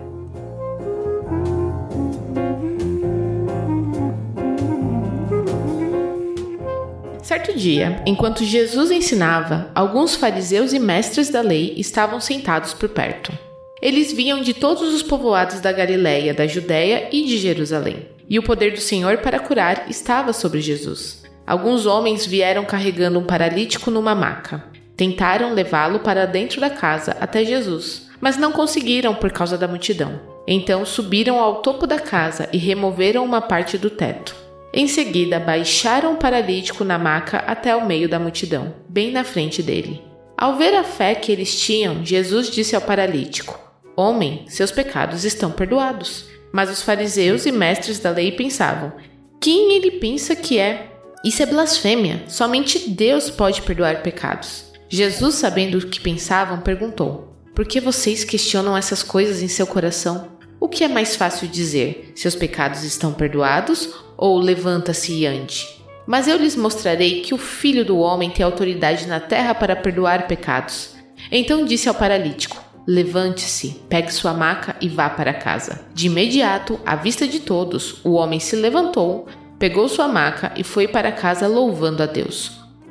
Certo dia, enquanto Jesus ensinava, alguns fariseus e mestres da lei estavam sentados por perto. Eles vinham de todos os povoados da Galiléia, da Judéia e de Jerusalém. E o poder do Senhor para curar estava sobre Jesus. Alguns homens vieram carregando um paralítico numa maca. Tentaram levá-lo para dentro da casa até Jesus, mas não conseguiram por causa da multidão. Então subiram ao topo da casa e removeram uma parte do teto. Em seguida, baixaram o paralítico na maca até o meio da multidão, bem na frente dele. Ao ver a fé que eles tinham, Jesus disse ao paralítico: Homem, seus pecados estão perdoados. Mas os fariseus e mestres da lei pensavam: Quem ele pensa que é? Isso é blasfêmia. Somente Deus pode perdoar pecados. Jesus, sabendo o que pensavam, perguntou: Por que vocês questionam essas coisas em seu coração? O que é mais fácil dizer? Seus pecados estão perdoados ou levanta-se e ande? Mas eu lhes mostrarei que o filho do homem tem autoridade na terra para perdoar pecados. Então disse ao paralítico: Levante-se, pegue sua maca e vá para casa. De imediato, à vista de todos, o homem se levantou, pegou sua maca e foi para casa louvando a Deus.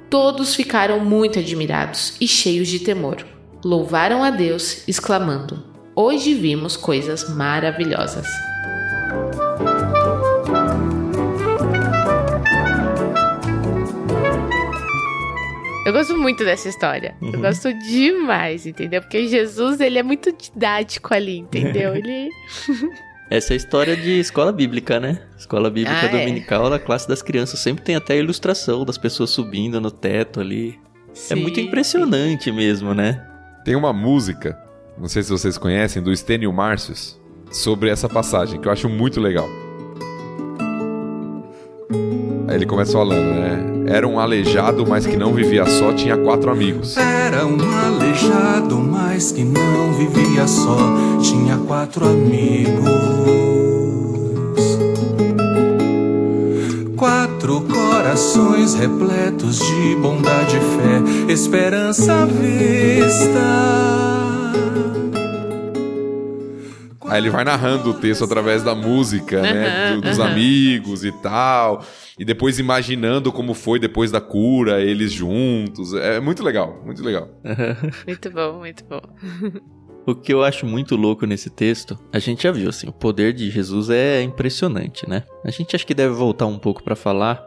Todos ficaram muito admirados e cheios de temor. Louvaram a Deus, exclamando: Hoje vimos coisas maravilhosas. Eu gosto muito dessa história. Uhum. Eu gosto demais, entendeu? Porque Jesus, ele é muito didático ali, entendeu? [LAUGHS] Ele Essa é a história de escola bíblica, né? Escola bíblica ah, é. dominical, é. a classe das crianças sempre tem até a ilustração das pessoas subindo no teto ali. Sim, é muito impressionante sim. mesmo, né? Tem uma música não sei se vocês conhecem, do Stênio Márcios, sobre essa passagem, que eu acho muito legal. Aí ele começa falando, né? Era um aleijado, mas que não vivia só, tinha quatro amigos. Era um aleijado, mas que não vivia só, tinha quatro amigos. Quatro corações repletos de bondade e fé, esperança à vista. Aí ele vai narrando o texto através da música, né? Do- dos amigos e tal. E depois imaginando como foi depois da cura, eles juntos. É muito legal, muito legal. Muito bom, muito bom. O que eu acho muito louco nesse texto, a gente já viu assim, o poder de Jesus é impressionante, né? A gente acha que deve voltar um pouco pra falar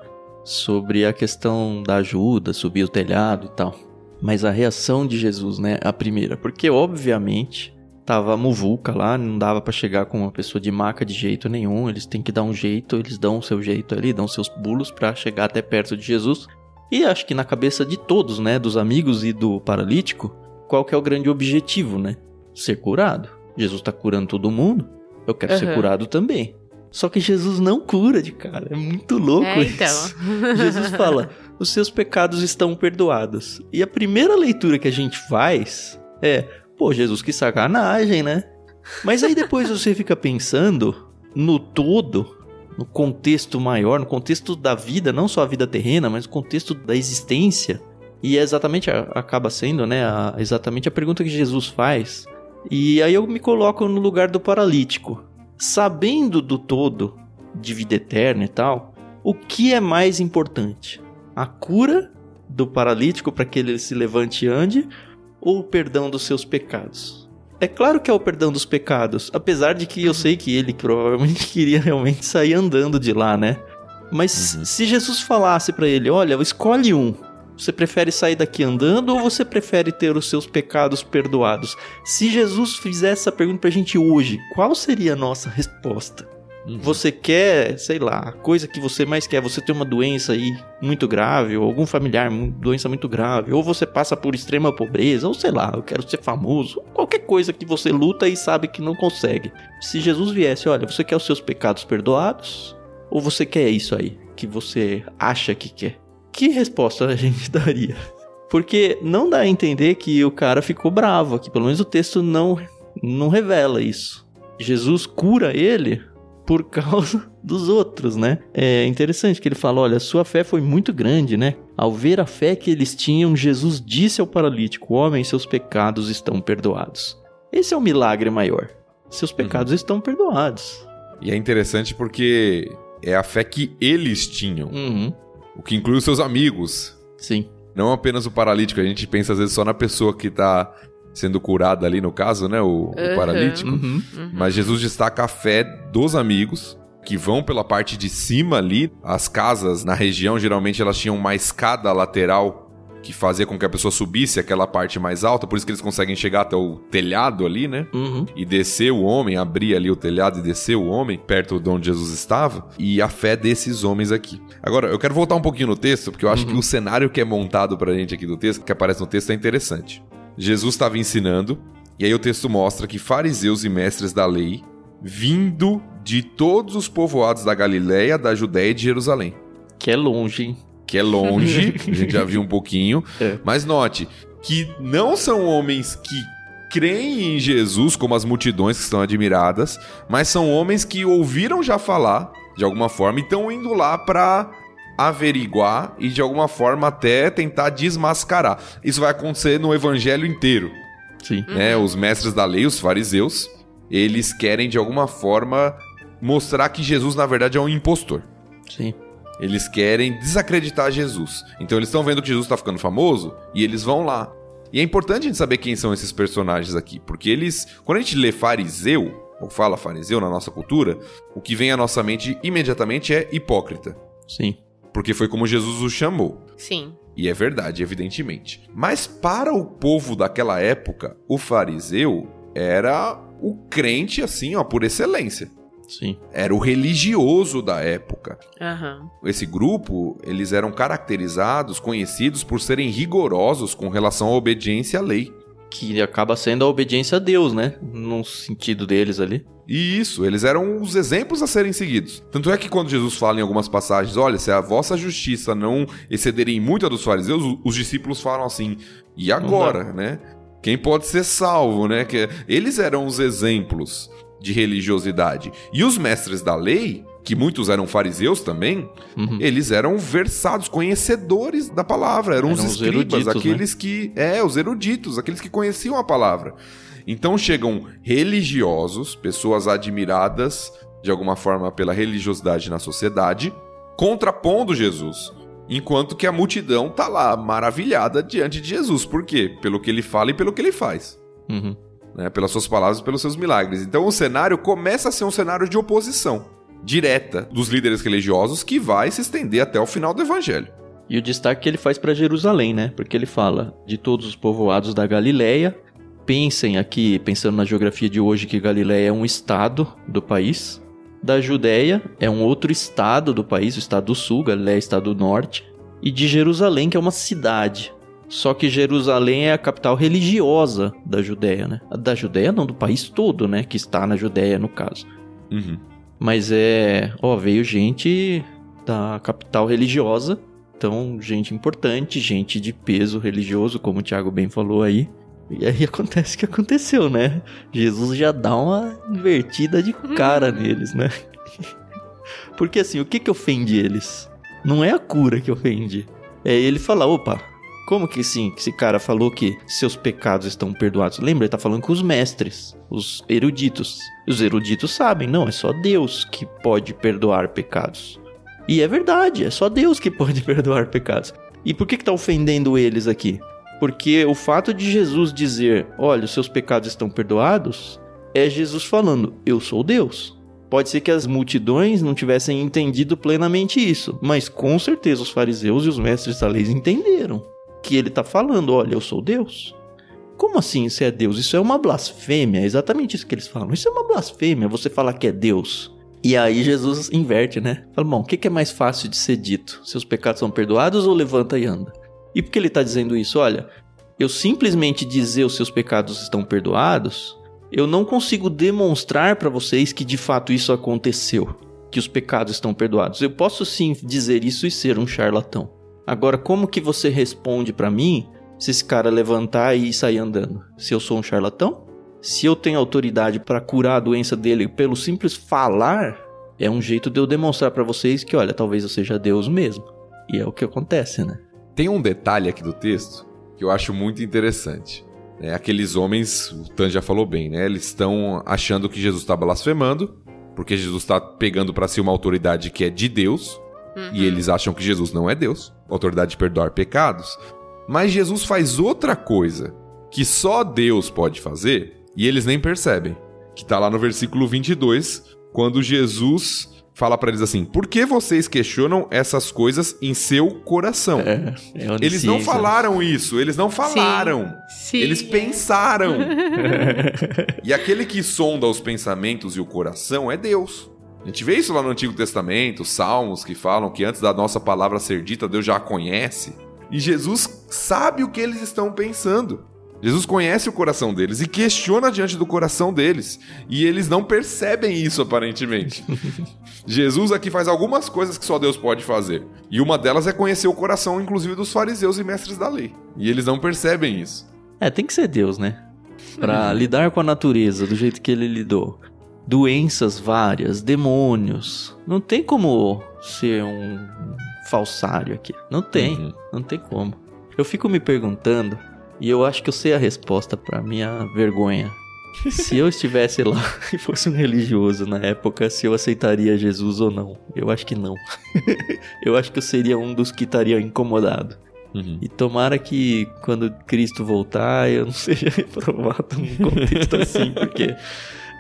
sobre a questão da ajuda, subir o telhado e tal. Mas a reação de Jesus, né, a primeira, porque obviamente tava muvuca lá, não dava pra chegar com uma pessoa de maca de jeito nenhum, eles têm que dar um jeito, eles dão o seu jeito ali, dão seus pulos pra chegar até perto de Jesus. E acho que na cabeça de todos, né, dos amigos e do paralítico, qual que é o grande objetivo, né? Ser curado. Jesus tá curando todo mundo, eu quero ser Aham. curado também. Só que Jesus não cura de cara, é muito louco É, isso. então. Jesus fala: os seus pecados estão perdoados. E a primeira leitura que a gente faz é: pô, Jesus, que sacanagem, né? Mas aí depois você fica pensando no todo, no contexto maior, no contexto da vida, não só a vida terrena, mas o contexto da existência. E é exatamente, acaba sendo, né, a- exatamente a pergunta que Jesus faz. E aí eu me coloco no lugar do paralítico. Sabendo do todo, de vida eterna e tal, o que é mais importante? A cura do paralítico para que ele se levante e ande ou o perdão dos seus pecados? É claro que é o perdão dos pecados, apesar de que eu sei que ele provavelmente [LAUGHS] queria realmente sair andando de lá, né? Mas Uhum. se Jesus falasse para ele, olha, escolhe um. Você prefere sair daqui andando ou você prefere ter os seus pecados perdoados? Se Jesus fizesse essa pergunta pra gente hoje, qual seria a nossa resposta? Você quer, sei lá, a coisa que você mais quer, você tem uma doença aí muito grave, ou algum familiar, doença muito grave, ou você passa por extrema pobreza, ou sei lá, eu quero ser famoso, qualquer coisa que você luta e sabe que não consegue. Se Jesus viesse, olha, você quer os seus pecados perdoados? Ou você quer isso aí, que você acha que quer? Que resposta a gente [LAUGHS] daria? Porque não dá a entender que o cara ficou bravo aqui, pelo menos o texto não, não revela isso. Jesus cura ele por [LAUGHS] causa dos outros, né? É interessante que ele fala: olha, sua fé foi muito grande, né? Ao ver a fé que eles tinham, Jesus disse ao paralítico: Homem, seus pecados estão perdoados. Esse é o milagre maior. Seus pecados estão perdoados. E é interessante porque é a fé que eles tinham, Uhum, o que inclui os seus amigos. sim. Não apenas o paralítico, a gente pensa às vezes só na pessoa que tá sendo curada ali no caso, né? O, o Uhum. paralítico. Uhum. Mas Jesus destaca a fé dos amigos que vão pela parte de cima ali. As casas na região geralmente elas tinham uma escada lateral que fazia com que a pessoa subisse aquela parte mais alta, por isso que eles conseguem chegar até o telhado ali, né? Uhum. E descer o homem, abrir ali o telhado e descer o homem perto de onde Jesus estava, e a fé desses homens aqui. Agora, eu quero voltar um pouquinho no texto, porque eu acho que o cenário que é montado pra gente aqui do texto, que aparece no texto, é interessante. Jesus estava ensinando, e aí o texto mostra que fariseus e mestres da lei, vindo de todos os povoados da Galiléia, da Judéia e de Jerusalém, Que é longe, hein? que é longe, [LAUGHS] a gente já viu um pouquinho, É. mas note que não são homens que creem em Jesus como as multidões que estão admiradas, mas são homens que ouviram já falar de alguma forma e estão indo lá para averiguar e de alguma forma até tentar desmascarar. Isso vai acontecer no evangelho inteiro Sim. né? Os mestres da lei, os fariseus, eles querem de alguma forma mostrar que Jesus na verdade é um impostor. Sim. Eles querem desacreditar Jesus. Então eles estão vendo que Jesus está ficando famoso e eles vão lá. E é importante a gente saber quem são esses personagens aqui, porque eles, quando a gente lê fariseu, ou fala fariseu na nossa cultura, o que vem à nossa mente imediatamente é hipócrita, Sim. Porque foi como Jesus os chamou. Sim. E é verdade, evidentemente. Mas para o povo daquela época, o fariseu era o crente, assim, ó, por excelência. Sim. Era o religioso da época. Aham. Esse grupo, eles eram caracterizados, conhecidos por serem rigorosos com relação à obediência à lei. Que acaba sendo a obediência a Deus, né? No sentido deles ali. E isso, eles eram os exemplos a serem seguidos. Tanto é que quando Jesus fala em algumas passagens, olha, se a vossa justiça não excederem muito a dos fariseus, os discípulos falam assim, e agora, né? Quem pode ser salvo, né? Que eles eram os exemplos de religiosidade. E os mestres da lei, que muitos eram fariseus também, uhum. eles eram versados, conhecedores da palavra, eram, eram os escribas, os aqueles né? que, é, os eruditos, aqueles que conheciam a palavra. Então chegam religiosos, pessoas admiradas de alguma forma pela religiosidade na sociedade, contrapondo Jesus. Enquanto que a multidão tá lá, maravilhada diante de Jesus. Por quê? Pelo que ele fala e pelo que ele faz. Uhum. Né? Pelas suas palavras e pelos seus milagres. Então o cenário começa a ser um cenário de oposição direta dos líderes religiosos que vai se estender até o final do evangelho. E o destaque que ele faz para Jerusalém, né? Porque ele fala de todos os povoados da Galileia, Pensem aqui, pensando na geografia de hoje, que Galiléia é um estado do país. Da Judéia é um outro estado do país, o estado do sul, Galiléia é estado do norte. E de Jerusalém, que é uma cidade. Só que Jerusalém é a capital religiosa da Judéia, né? Da Judéia não, do país todo, né? Que está na Judéia, no caso. Uhum. Mas é... Ó, veio gente da capital religiosa. Então, gente importante, gente de peso religioso, como o Thiago bem falou aí. E aí acontece o que aconteceu, né? Jesus já dá uma invertida de cara neles, né? Porque assim, o que que ofende eles? Não é a cura que ofende. É ele falar, opa, como que sim, esse cara falou que seus pecados estão perdoados? Lembra, ele tá falando com os mestres, os eruditos. Os eruditos sabem, não, é só Deus que pode perdoar pecados. E é verdade, é só Deus que pode [LAUGHS] perdoar pecados. E por que que tá ofendendo eles aqui? Porque o fato de Jesus dizer, olha, os seus pecados estão perdoados, é Jesus falando, eu sou Deus. Pode ser que as multidões não tivessem entendido plenamente isso, mas com certeza os fariseus e os mestres da lei entenderam que ele está falando, olha, eu sou Deus. Como assim isso é Deus? Isso é uma blasfêmia, é exatamente isso que eles falam. Isso é uma blasfêmia, você falar que é Deus. E aí Jesus inverte, né? Fala, bom, o que é mais fácil de ser dito? Seus pecados são perdoados ou levanta e anda? E por que ele está dizendo isso? Olha, eu simplesmente dizer os seus pecados estão perdoados, eu não consigo demonstrar para vocês que de fato isso aconteceu, que os pecados estão perdoados. Eu posso sim dizer isso e ser um charlatão. Agora, como que você responde para mim se esse cara levantar e sair andando? Se eu sou um charlatão? Se eu tenho autoridade para curar a doença dele pelo simples falar, é um jeito de eu demonstrar para vocês que, olha, talvez eu seja Deus mesmo. E é o que acontece, né? Tem um detalhe aqui do texto que eu acho muito interessante. É, aqueles homens, o Tan já falou bem, né? Eles estão achando que Jesus está blasfemando, porque Jesus está pegando para si uma autoridade que é de Deus, uhum. e eles acham que Jesus não é Deus, autoridade de perdoar pecados. Mas Jesus faz outra coisa que só Deus pode fazer, e eles nem percebem. Que está lá no versículo 22, quando Jesus fala para eles assim: por que vocês questionam essas coisas em seu coração? É, é eles não falaram isso, eles não falaram. Sim, sim. Eles pensaram. [LAUGHS] e aquele que sonda os pensamentos e o coração é Deus. A gente vê isso lá no Antigo Testamento, salmos que falam que antes da nossa palavra ser dita, Deus já a conhece. E Jesus sabe o que eles estão pensando. Jesus conhece o coração deles e questiona diante do coração deles. E eles não percebem isso, aparentemente. [LAUGHS] Jesus aqui faz algumas coisas que só Deus pode fazer. E uma delas é conhecer o coração, inclusive, dos fariseus e mestres da lei. E eles não percebem isso. É, tem que ser Deus, né? Para [LAUGHS] lidar com a natureza do jeito que ele lidou. Doenças várias, demônios. Não tem como ser um falsário aqui. Não tem. Uhum. Não tem como. Eu fico me perguntando e eu acho que eu sei a resposta para minha vergonha. [LAUGHS] se eu estivesse lá [LAUGHS] e fosse um religioso na época, se eu aceitaria Jesus ou não. Eu acho que não. [LAUGHS] eu acho que eu seria um dos que estaria incomodado. Uhum. E tomara que quando Cristo voltar eu não seja reprovado num contexto assim, porque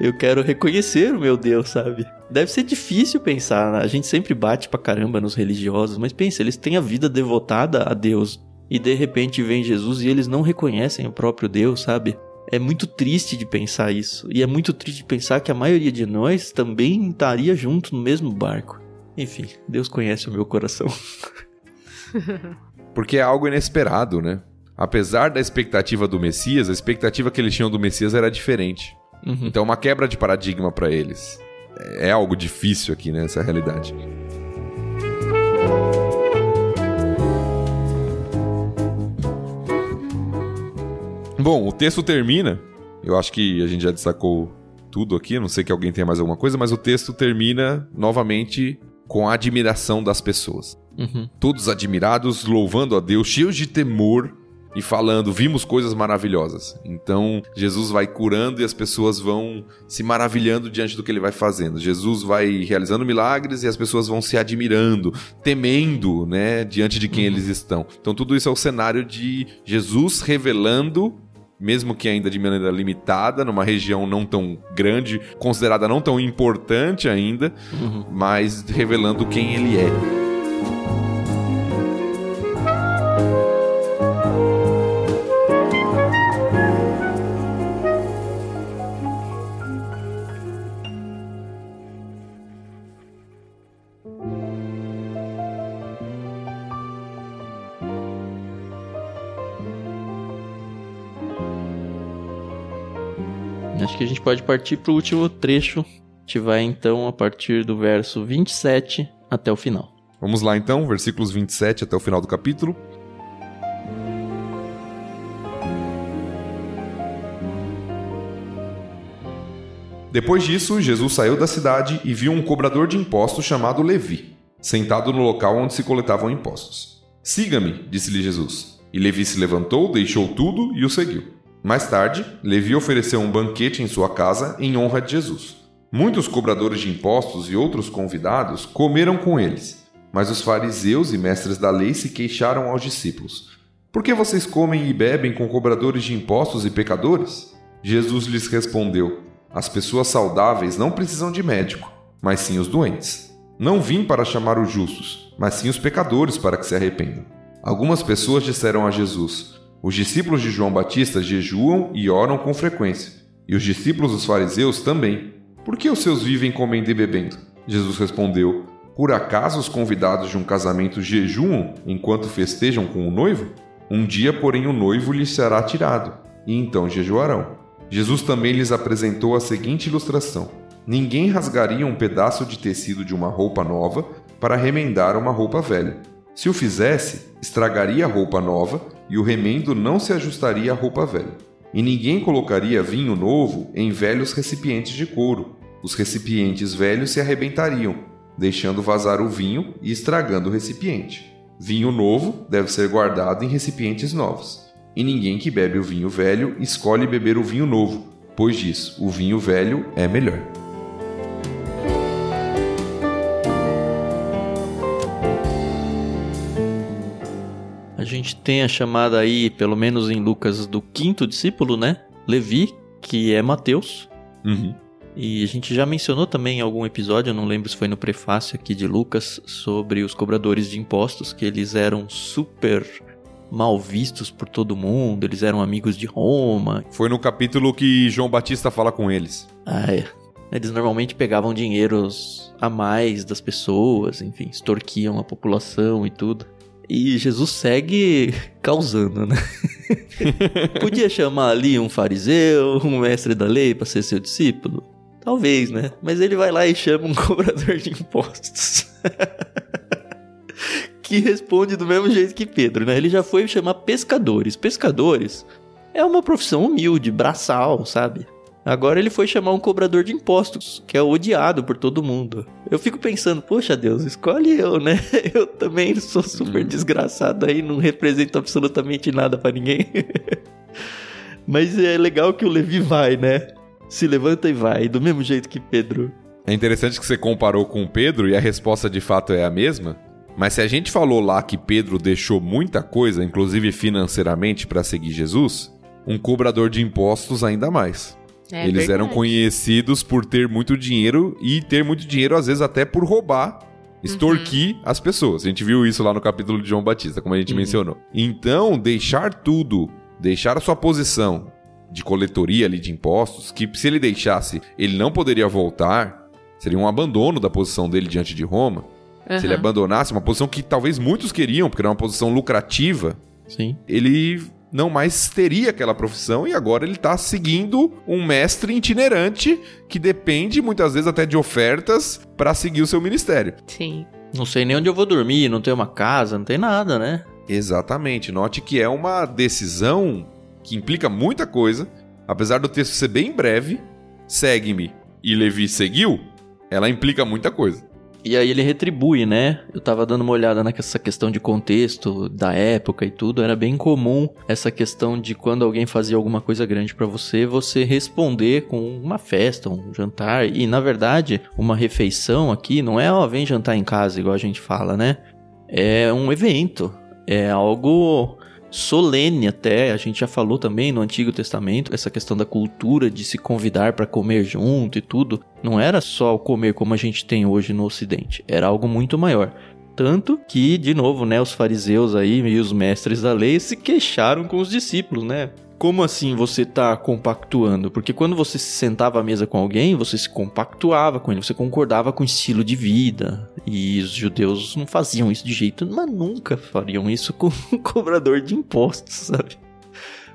eu quero reconhecer o meu Deus, sabe? Deve ser difícil pensar, né? a gente sempre bate pra caramba nos religiosos, mas pensa, eles têm a vida devotada a Deus e de repente vem Jesus e eles não reconhecem o próprio Deus, sabe? É muito triste de pensar isso. E é muito triste de pensar que a maioria de nós também estaria junto no mesmo barco. Enfim, Deus conhece o meu coração. [LAUGHS] Porque é algo inesperado, né? apesar da expectativa do Messias, a expectativa que eles tinham do Messias era diferente. Uhum. Então, uma quebra de paradigma para eles. É algo difícil aqui nessa realidade. Bom, o texto termina. Eu acho que a gente já destacou tudo aqui. Não sei que alguém tenha mais alguma coisa, mas o texto termina novamente com a admiração das pessoas. Uhum. Todos admirados, louvando a Deus, cheios de temor e falando: vimos coisas maravilhosas. Então, Jesus vai curando e as pessoas vão se maravilhando diante do que ele vai fazendo. Jesus vai realizando milagres e as pessoas vão se admirando, temendo, né, diante de quem eles estão. Então, tudo isso é o cenário de Jesus revelando mesmo que ainda de maneira limitada, numa região não tão grande, considerada não tão importante ainda, mas revelando quem ele é. Acho que a gente pode partir para o último trecho. Gente vai então a partir do verso 27 até o final. Vamos lá então, versículos 27 até o final do capítulo. Depois disso, Jesus saiu da cidade e viu um cobrador de impostos chamado Levi, sentado no local onde se coletavam impostos. Siga-me, disse-lhe Jesus. E Levi se levantou, deixou tudo e o seguiu. Mais tarde, Levi ofereceu um banquete em sua casa em honra de Jesus. Muitos cobradores de impostos e outros convidados comeram com eles, mas os fariseus e mestres da lei se queixaram aos discípulos: Por que vocês comem e bebem com cobradores de impostos e pecadores? Jesus lhes respondeu: As pessoas saudáveis não precisam de médico, mas sim os doentes. Não vim para chamar os justos, mas sim os pecadores para que se arrependam. Algumas pessoas disseram a Jesus: Os discípulos de João Batista jejuam e oram com frequência, e os discípulos dos fariseus também. Por que os seus vivem comendo e bebendo? Jesus respondeu: Por acaso os convidados de um casamento jejuam enquanto festejam com o noivo? Um dia, porém, o noivo lhes será tirado, e então jejuarão. Jesus também lhes apresentou a seguinte ilustração: Ninguém rasgaria um pedaço de tecido de uma roupa nova para remendar uma roupa velha. Se o fizesse, estragaria a roupa nova e o remendo não se ajustaria à roupa velha. E ninguém colocaria vinho novo em velhos recipientes de couro. Os recipientes velhos se arrebentariam, deixando vazar o vinho e estragando o recipiente. Vinho novo deve ser guardado em recipientes novos. E ninguém que bebe o vinho velho escolhe beber o vinho novo, pois diz: o vinho velho é melhor. A gente tem a chamada aí, pelo menos em Lucas, do quinto discípulo, né? Levi, que é Mateus. Uhum. E a gente já mencionou também em algum episódio, eu não lembro se foi no prefácio aqui de Lucas, sobre os cobradores de impostos, que eles eram super mal vistos por todo mundo, eles eram amigos de Roma. Foi no capítulo que João Batista fala com eles. Ah, é. Eles normalmente pegavam dinheiros a mais das pessoas, enfim, extorquiam a população e tudo. E Jesus segue causando, né? [LAUGHS] Podia chamar ali um fariseu, um mestre da lei para ser seu discípulo? Talvez, né? Mas ele vai lá e chama um [LAUGHS] cobrador de impostos. [LAUGHS] que responde do mesmo jeito que Pedro, né? Ele já foi chamar pescadores. Pescadores é uma profissão humilde, braçal, sabe? Agora ele foi chamar um cobrador de impostos, que é odiado por todo mundo. Eu fico pensando, poxa Deus, escolhe eu, né? [LAUGHS] Eu também sou super desgraçado aí, não represento absolutamente nada pra ninguém. [LAUGHS] Mas é legal que o Levi vai, né? Se levanta e vai, do mesmo jeito que Pedro. É interessante que você comparou com Pedro e a resposta de fato é a mesma. Mas se a gente falou lá que Pedro deixou muita coisa, inclusive financeiramente, para seguir Jesus, um cobrador de impostos ainda mais. É Eles eram verdade. conhecidos por ter muito dinheiro e ter muito dinheiro, às vezes, até por roubar, extorquir as pessoas. A gente viu isso lá no capítulo de João Batista, como a gente mencionou. Então, deixar tudo, deixar a sua posição de coletoria ali de impostos, que se ele deixasse, ele não poderia voltar, seria um abandono da posição dele diante de Roma. Se ele abandonasse uma posição que talvez muitos queriam, porque era uma posição lucrativa, Sim. ele não mais teria aquela profissão e agora ele está seguindo um mestre itinerante que depende muitas vezes até de ofertas para seguir o seu ministério. Sim. Não sei nem onde eu vou dormir, não tenho uma casa, não tem nada, né? Exatamente. Note que é uma decisão que implica muita coisa. Apesar do texto ser bem breve, segue-me e Levi seguiu, ela implica muita coisa. E aí ele retribui, né? Eu tava dando uma olhada nessa questão de contexto da época e tudo, era bem comum essa questão de quando alguém fazia alguma coisa grande para você, você responder com uma festa, um jantar. E na verdade, uma refeição aqui não é, ó, vem jantar em casa, igual a gente fala, né? É um evento, é algo solene até. A gente já falou também no Antigo Testamento essa questão da cultura de se convidar para comer junto e tudo. Não era só o comer como a gente tem hoje no Ocidente, era algo muito maior. Tanto que, de novo, né, os fariseus aí e os mestres da lei se queixaram com os discípulos, né? Como assim você está compactuando? Porque quando você se sentava à mesa com alguém, você se compactuava com ele, você concordava com o estilo de vida. E os judeus não faziam isso de jeito, mas nunca fariam isso com [LAUGHS] um cobrador de impostos, sabe?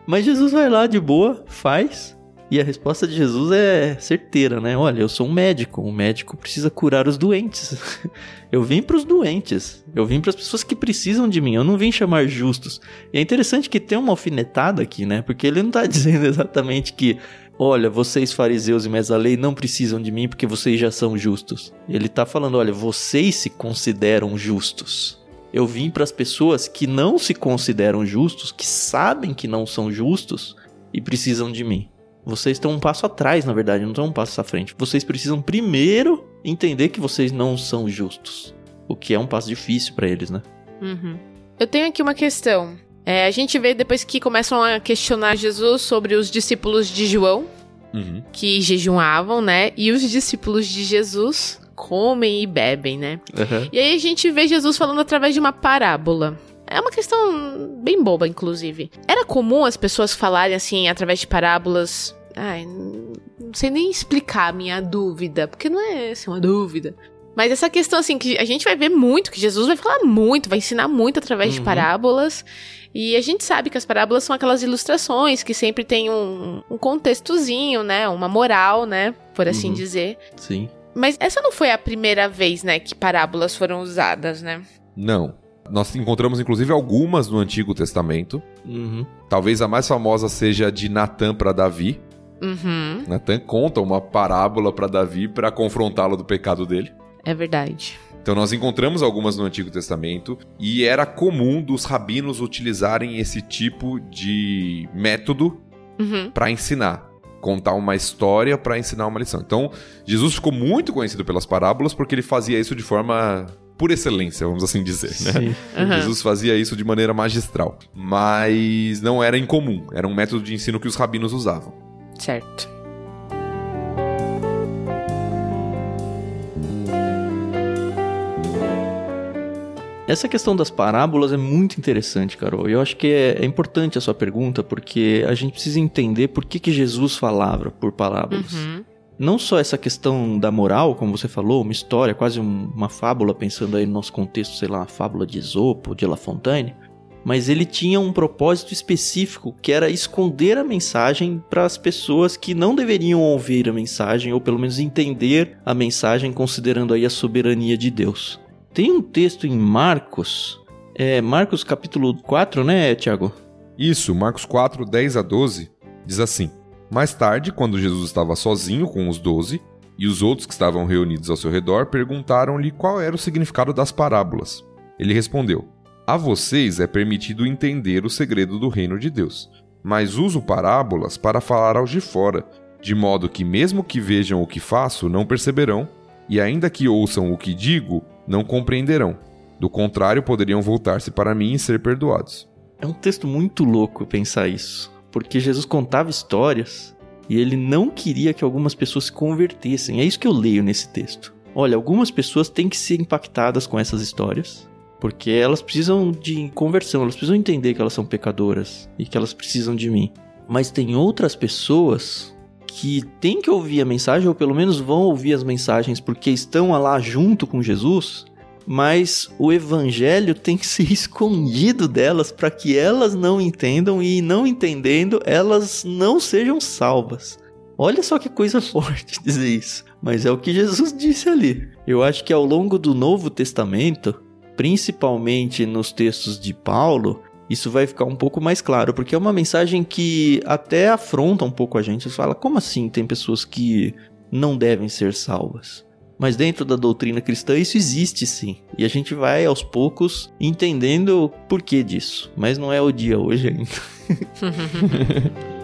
Mas Jesus vai lá de boa, faz, e a resposta de Jesus é certeira, né? Olha, eu sou um médico, um médico precisa curar os doentes. [LAUGHS] eu vim para os doentes, eu vim para as pessoas que precisam de mim, eu não vim chamar justos. E é interessante que tem uma alfinetada aqui, né? Porque ele não está [LAUGHS] dizendo exatamente que, olha, vocês fariseus e mestres da lei não precisam de mim porque vocês já são justos. Ele está falando, olha, vocês se consideram justos. Eu vim para as pessoas que não se consideram justos, que sabem que não são justos e precisam de mim. Vocês estão um passo atrás, na verdade, não estão um passo à frente. Vocês precisam primeiro entender que vocês não são justos. O que é um passo difícil para eles, né? Uhum. Eu tenho aqui uma questão. É, a gente vê depois que começam a questionar Jesus sobre os discípulos de João, Uhum. que jejuavam, né? E os discípulos de Jesus comem e bebem, né? Uhum. E aí a gente vê Jesus falando através de uma parábola. É uma questão bem boba, inclusive. Era comum as pessoas falarem assim, através de parábolas. Ai, não sei nem explicar a minha dúvida, porque não é assim, uma dúvida. Mas essa questão, assim, que a gente vai ver muito, que Jesus vai falar muito, vai ensinar muito através de Uhum. parábolas. E a gente sabe que as parábolas são aquelas ilustrações que sempre tem um, um contextozinho, né? Uma moral, né? Por assim Uhum. dizer. Sim. Mas essa não foi a primeira vez, né, que parábolas foram usadas, né? Não. Nós encontramos inclusive algumas no Antigo Testamento. Uhum. Talvez a mais famosa seja a de Natã para Davi. Uhum, Natã conta uma parábola para Davi para confrontá-lo do pecado dele. é verdade. Então nós encontramos algumas no Antigo Testamento e era comum dos rabinos utilizarem esse tipo de método Uhum, para ensinar, contar uma história para ensinar uma lição. Então, Jesus ficou muito conhecido pelas parábolas porque ele fazia isso de forma por excelência, vamos assim dizer, né? Sim. Aham. Jesus fazia isso de maneira magistral, mas não era incomum, era um método de ensino que os rabinos usavam. certo. Essa questão das parábolas é muito interessante, Carol. Eu acho que é, é importante a sua pergunta, porque a gente precisa entender por que, que Jesus falava por parábolas. Uhum, Não só essa questão da moral, como você falou, uma história, quase um- uma fábula, pensando aí no nosso contexto, sei lá, uma fábula de Esopo, de La Fontaine, mas ele tinha um propósito específico, que era esconder a mensagem para as pessoas que não deveriam ouvir a mensagem, ou pelo menos entender a mensagem, considerando aí a soberania de Deus. Tem um texto em Marcos, é Marcos capítulo 4, né, Tiago? Isso, Marcos 4, 10 a 12, diz assim: Mais tarde, quando Jesus estava sozinho com os doze, e os outros que estavam reunidos ao seu redor perguntaram-lhe qual era o significado das parábolas. Ele respondeu: A vocês é permitido entender o segredo do reino de Deus, mas uso parábolas para falar aos de fora, de modo que, mesmo que vejam o que faço, não perceberão, e ainda que ouçam o que digo, não compreenderão. Do contrário, poderiam voltar-se para mim e ser perdoados. É um texto muito louco pensar isso, porque Jesus contava histórias e ele não queria que algumas pessoas se convertessem. É isso que eu leio nesse texto. Olha, algumas pessoas têm que ser impactadas com essas histórias, porque elas precisam de conversão, elas precisam entender que elas são pecadoras e que elas precisam de mim. Mas tem outras pessoas que têm que ouvir a mensagem, ou pelo menos vão ouvir as mensagens porque estão lá junto com Jesus, mas o evangelho tem que ser [LAUGHS] escondido delas para que elas não entendam e não entendendo, elas não sejam salvas. Olha só que coisa [LAUGHS] forte dizer isso, mas é o que Jesus [LAUGHS] disse ali. Eu acho que ao longo do Novo Testamento, principalmente nos textos de Paulo, isso vai ficar um pouco mais claro, porque é uma mensagem que até afronta um pouco a gente. Você fala, como assim tem pessoas que não devem ser salvas? Mas dentro da doutrina cristã isso existe sim. E a gente vai aos poucos entendendo o porquê disso. Mas não é o dia hoje ainda. [LAUGHS]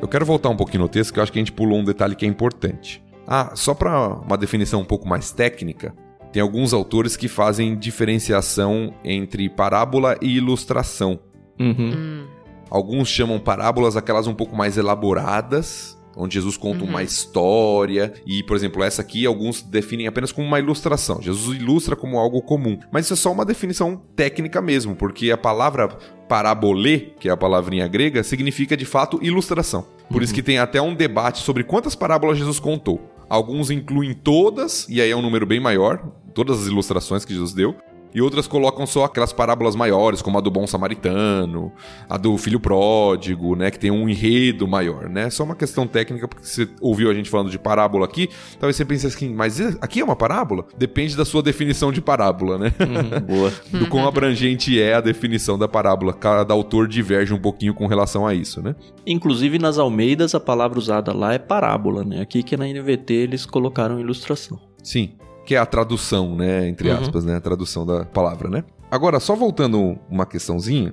Eu quero voltar um pouquinho no texto, que eu acho que a gente pulou um detalhe que é importante. Ah, só para uma definição um pouco mais técnica, tem alguns autores que fazem diferenciação entre parábola e ilustração. Uhum. Hum. Alguns chamam parábolas aquelas um pouco mais elaboradas, onde Jesus conta Uhum. uma história. E, por exemplo, essa aqui alguns definem apenas como uma ilustração. Jesus ilustra como algo comum. Mas isso é só uma definição técnica mesmo, porque a palavra parabolê, que é a palavrinha grega, significa de fato ilustração. Por isso que tem até um debate sobre quantas parábolas Jesus contou. Alguns incluem todas, e aí é um número bem maior, todas as ilustrações que Jesus deu. E outras colocam só aquelas parábolas maiores, como a do bom samaritano, a do filho pródigo, né, que tem um enredo maior, né? Só uma questão técnica, porque você ouviu a gente falando de parábola aqui, talvez você pense assim, mas aqui é uma parábola? Depende da sua definição de parábola, né? Uhum, boa. [LAUGHS] do quão abrangente é a definição da parábola. Cada autor diverge um pouquinho com relação a isso, né? Inclusive nas Almeidas a palavra usada lá é parábola, né? Aqui que na NVT eles colocaram ilustração. Sim, que é a tradução, né, entre Uhum. aspas, né, a tradução da palavra, né? Agora, só voltando uma questãozinha,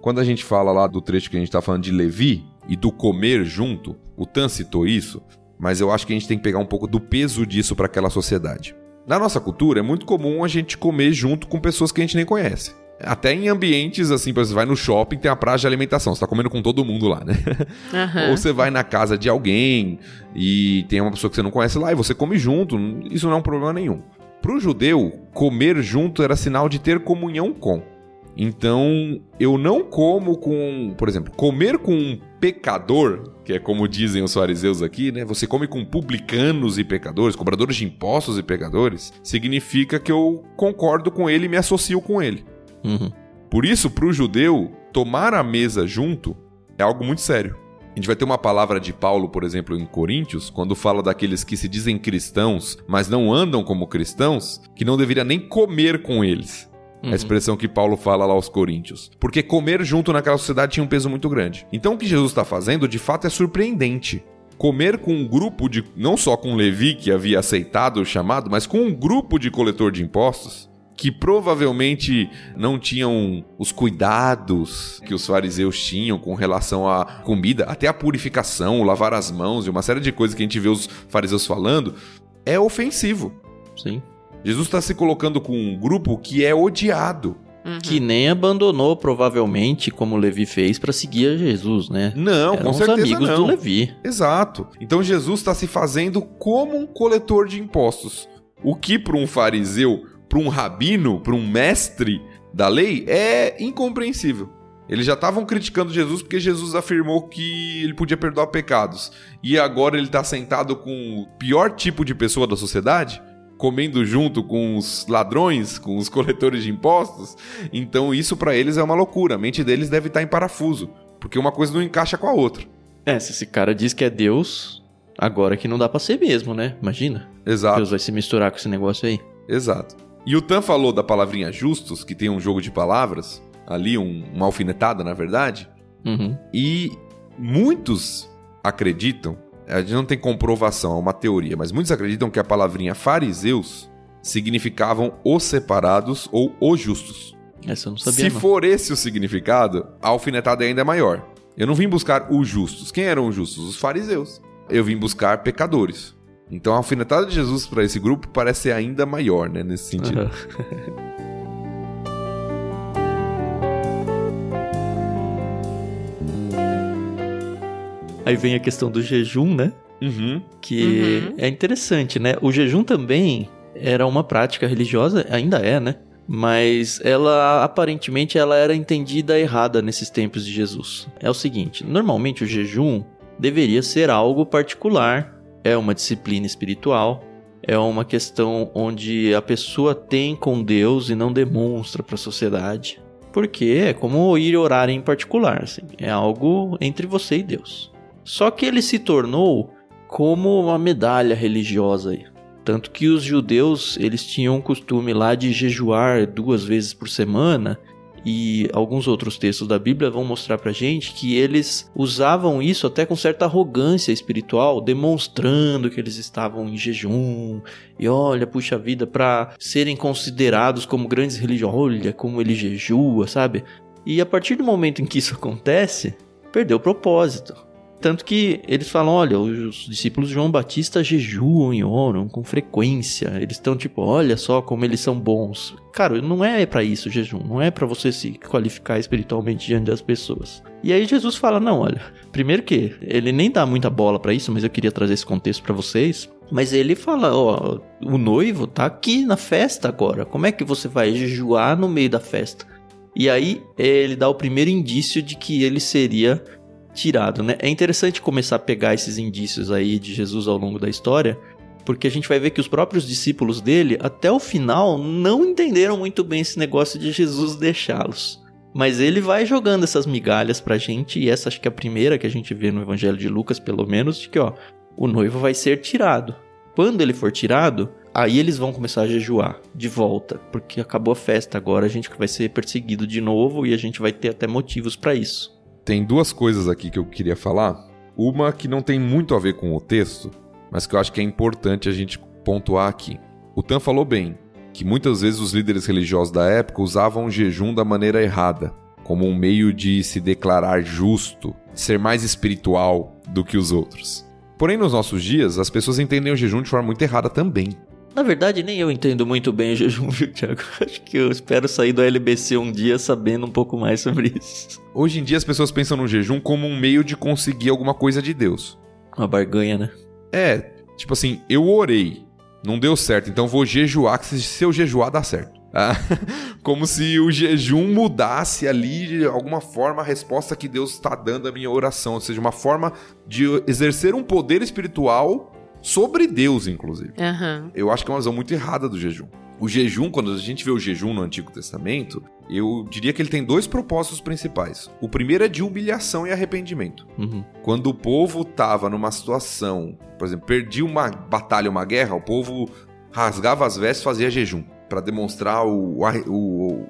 quando a gente fala lá do trecho que a gente tá falando de Levi e do comer junto, o Tan citou isso, mas eu acho que a gente tem que pegar um pouco do peso disso para aquela sociedade. Na nossa cultura é muito comum a gente comer junto com pessoas que a gente nem conhece. Até em ambientes assim, por exemplo, você vai no shopping, tem a praça de alimentação, você tá comendo com todo mundo lá, né? Aham. Ou você vai na casa de alguém e tem uma pessoa que você não conhece lá e você come junto, isso não é um problema nenhum. Pro judeu, comer junto era sinal de ter comunhão com. Então, eu não como com, por exemplo, comer com um pecador, que é como dizem os fariseus aqui, né? Você come com publicanos e pecadores, cobradores de impostos e pecadores, significa que eu concordo com ele e me associo com ele. Uhum. Por isso, para o judeu, tomar a mesa junto é algo muito sério. A gente vai ter uma palavra de Paulo, por exemplo, em Coríntios, quando fala daqueles que se dizem cristãos, mas não andam como cristãos, que não deveria nem comer com eles. Uhum. A expressão que Paulo fala lá aos Coríntios. Porque comer junto naquela sociedade tinha um peso muito grande. Então o que Jesus está fazendo, de fato, é surpreendente. Comer com um grupo de. não só com Levi, que havia aceitado o chamado, mas com um grupo de coletor de impostos, que provavelmente não tinham os cuidados que os fariseus tinham com relação à comida, até a purificação, o lavar as mãos e uma série de coisas que a gente vê os fariseus falando, é ofensivo. Sim. Jesus está se colocando com um grupo que é odiado. Uhum. Que nem abandonou, provavelmente, como Levi fez, pra seguir a Jesus, né? Não, Eram com os certeza amigos não. do Levi. Exato. Então Jesus está se fazendo como um coletor de impostos. O que para um fariseu, para um rabino, para um mestre da lei é incompreensível. Eles já estavam criticando Jesus porque Jesus afirmou que ele podia perdoar pecados. E agora ele está sentado com o pior tipo de pessoa da sociedade, comendo junto com os ladrões, com os coletores de impostos. Então isso para eles é uma loucura. A mente deles deve estar em parafuso, porque uma coisa não encaixa com a outra. É, se esse cara diz que é Deus, agora que não dá pra ser mesmo, né? Imagina. Exato. Deus vai se misturar com esse negócio aí. Exato. E o Tan falou da palavrinha justos, que tem um jogo de palavras, ali, um- uma alfinetada, na verdade. Uhum. E muitos acreditam, a gente não tem comprovação, é uma teoria, mas muitos acreditam que a palavrinha fariseus significavam os separados ou os justos. Essa eu não sabia, Se não. for esse o significado, a alfinetada ainda é maior. Eu não vim buscar os justos. Quem eram os justos? Os fariseus. Eu vim buscar pecadores. Então a alfinetada de Jesus para esse grupo parece ser ainda maior, né, nesse sentido. Aham. [LAUGHS] Aí vem a questão do jejum, né? Uhum. Que Uhum. é interessante, né? O jejum também era uma prática religiosa, ainda é, né? Mas ela aparentemente ela era entendida errada nesses tempos de Jesus. É o seguinte, normalmente o jejum deveria ser algo particular, é uma disciplina espiritual, é uma questão onde a pessoa tem com Deus e não demonstra para a sociedade. Porque é como ir orar em particular, assim, é algo entre você e Deus. Só que ele se tornou como uma medalha religiosa aí. Tanto que os judeus, eles tinham o costume lá de jejuar duas vezes por semana e alguns outros textos da Bíblia vão mostrar pra gente que eles usavam isso até com certa arrogância espiritual, demonstrando que eles estavam em jejum. E olha, puxa vida, para serem considerados como grandes religiosos, olha como ele jejua, sabe? E a partir do momento em que isso acontece, perdeu o propósito. Tanto que eles falam: olha, os discípulos de João Batista jejuam e oram com frequência. Eles estão tipo, olha só como eles são bons. Cara, não é para isso o jejum, não é para você se qualificar espiritualmente diante das pessoas. E aí Jesus fala: não, olha, primeiro que ele nem dá muita bola para isso, mas eu queria trazer esse contexto para vocês. Mas ele fala: ó, o noivo tá aqui na festa agora. Como é que você vai jejuar no meio da festa? E aí ele dá o primeiro indício de que ele seria tirado, né? É interessante começar a pegar esses indícios aí de Jesus ao longo da história, porque a gente vai ver que os próprios discípulos dele, até o final, não entenderam muito bem esse negócio de Jesus deixá-los. Mas ele vai jogando essas migalhas pra gente, e essa acho que é a primeira que a gente vê no Evangelho de Lucas, pelo menos, de que, ó, o noivo vai ser tirado. Quando ele for tirado, aí eles vão começar a jejuar de volta, porque acabou a festa, agora a gente vai ser perseguido de novo e a gente vai ter até motivos para isso. Tem duas coisas aqui que eu queria falar. Uma que não tem muito a ver com o texto, mas que eu acho que é importante a gente pontuar aqui. O Tan falou bem que muitas vezes os líderes religiosos da época usavam o jejum da maneira errada, como um meio de se declarar justo, ser mais espiritual do que os outros. Porém, nos nossos dias, as pessoas entendem o jejum de forma muito errada também. Na verdade, nem eu entendo muito bem o jejum, viu, Thiago? [LAUGHS] Acho que eu espero sair do LBC um dia sabendo um pouco mais sobre isso. Hoje em dia as pessoas pensam no jejum como um meio de conseguir alguma coisa de Deus. Uma barganha, né? É, tipo assim, eu orei, não deu certo, então vou jejuar, que se eu jejuar dá certo. Ah, [LAUGHS] como se o jejum mudasse ali de alguma forma a resposta que Deus está dando à minha oração, ou seja, uma forma de exercer um poder espiritual sobre Deus, inclusive. Uhum. Eu acho que é uma visão muito errada do jejum. O jejum, quando a gente vê o jejum no Antigo Testamento, eu diria que ele tem dois propósitos principais. O primeiro é de humilhação e arrependimento. Uhum. Quando o povo estava numa situação, por exemplo, perdia uma batalha, uma guerra, o povo rasgava as vestes e fazia jejum para demonstrar o, o,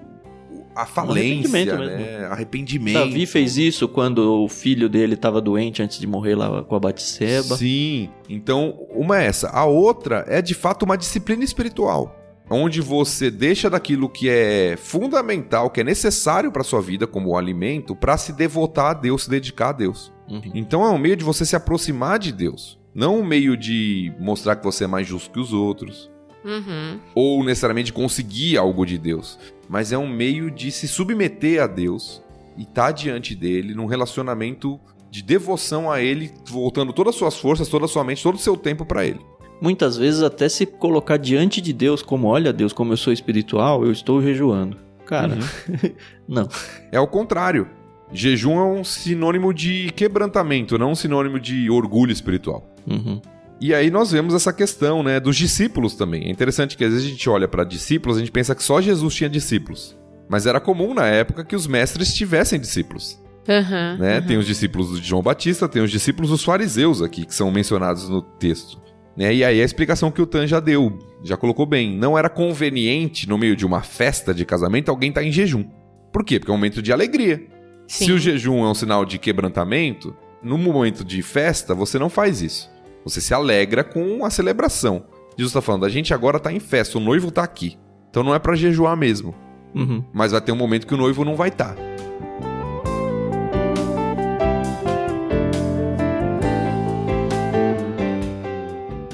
a falência, arrependimento né? Arrependimento. Davi fez isso quando o filho dele estava doente antes de morrer lá com a Batseba. Sim. Então, uma é essa. A outra é de fato uma disciplina espiritual, onde você deixa daquilo que é fundamental, que é necessário para sua vida como o alimento, para se devotar a Deus, se dedicar a Deus. Uhum. Então é um meio de você se aproximar de Deus, não um meio de mostrar que você é mais justo que os outros, Uhum. ou necessariamente conseguir algo de Deus, mas é um meio de se submeter a Deus e estar diante dele num relacionamento de devoção a ele, voltando todas as suas forças, toda a sua mente, todo o seu tempo para ele. Muitas vezes até se colocar diante de Deus como, olha Deus, como eu sou espiritual, eu estou jejuando. Cara, [LAUGHS] não. É o contrário. Jejum é um sinônimo de quebrantamento, não um sinônimo de orgulho espiritual. Uhum. E aí nós vemos essa questão, né, dos discípulos também. É interessante que às vezes a gente olha para discípulos, a gente pensa que só Jesus tinha discípulos. Mas era comum na época que os mestres tivessem discípulos. Uhum. Né? uhum. Tem os discípulos de João Batista, tem os discípulos dos fariseus aqui, que são mencionados no texto. Né? E aí a explicação que o Tan já deu, já colocou bem. Não era conveniente, no meio de uma festa de casamento, alguém estar em jejum. Por quê? Porque é um momento de alegria. Sim. Se o jejum é um sinal de quebrantamento, no momento de festa, você não faz isso. Você se alegra com a celebração. Jesus está falando, a gente agora está em festa, o noivo está aqui. Então não é para jejuar mesmo. Uhum. Mas vai ter um momento que o noivo não vai estar.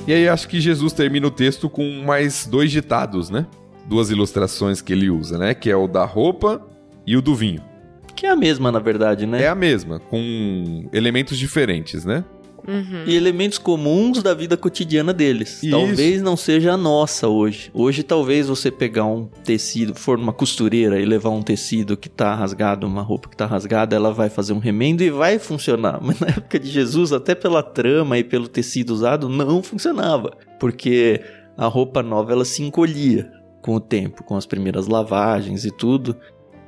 E aí acho que Jesus termina o texto com mais dois ditados, né? Duas ilustrações que ele usa, né? Que é o da roupa e o do vinho. Que é a mesma, na verdade, né? É a mesma, com elementos diferentes, né? Uhum. e elementos comuns da vida cotidiana deles. Isso. Talvez não seja a nossa hoje. Hoje, talvez você pegar um tecido, for numa costureira e levar um tecido que tá rasgado, uma roupa que tá rasgada, ela vai fazer um remendo e vai funcionar. [LAUGHS] Mas na época de Jesus, até pela trama e pelo tecido usado, não funcionava. Porque a roupa nova ela se encolhia com o tempo, com as primeiras lavagens e tudo.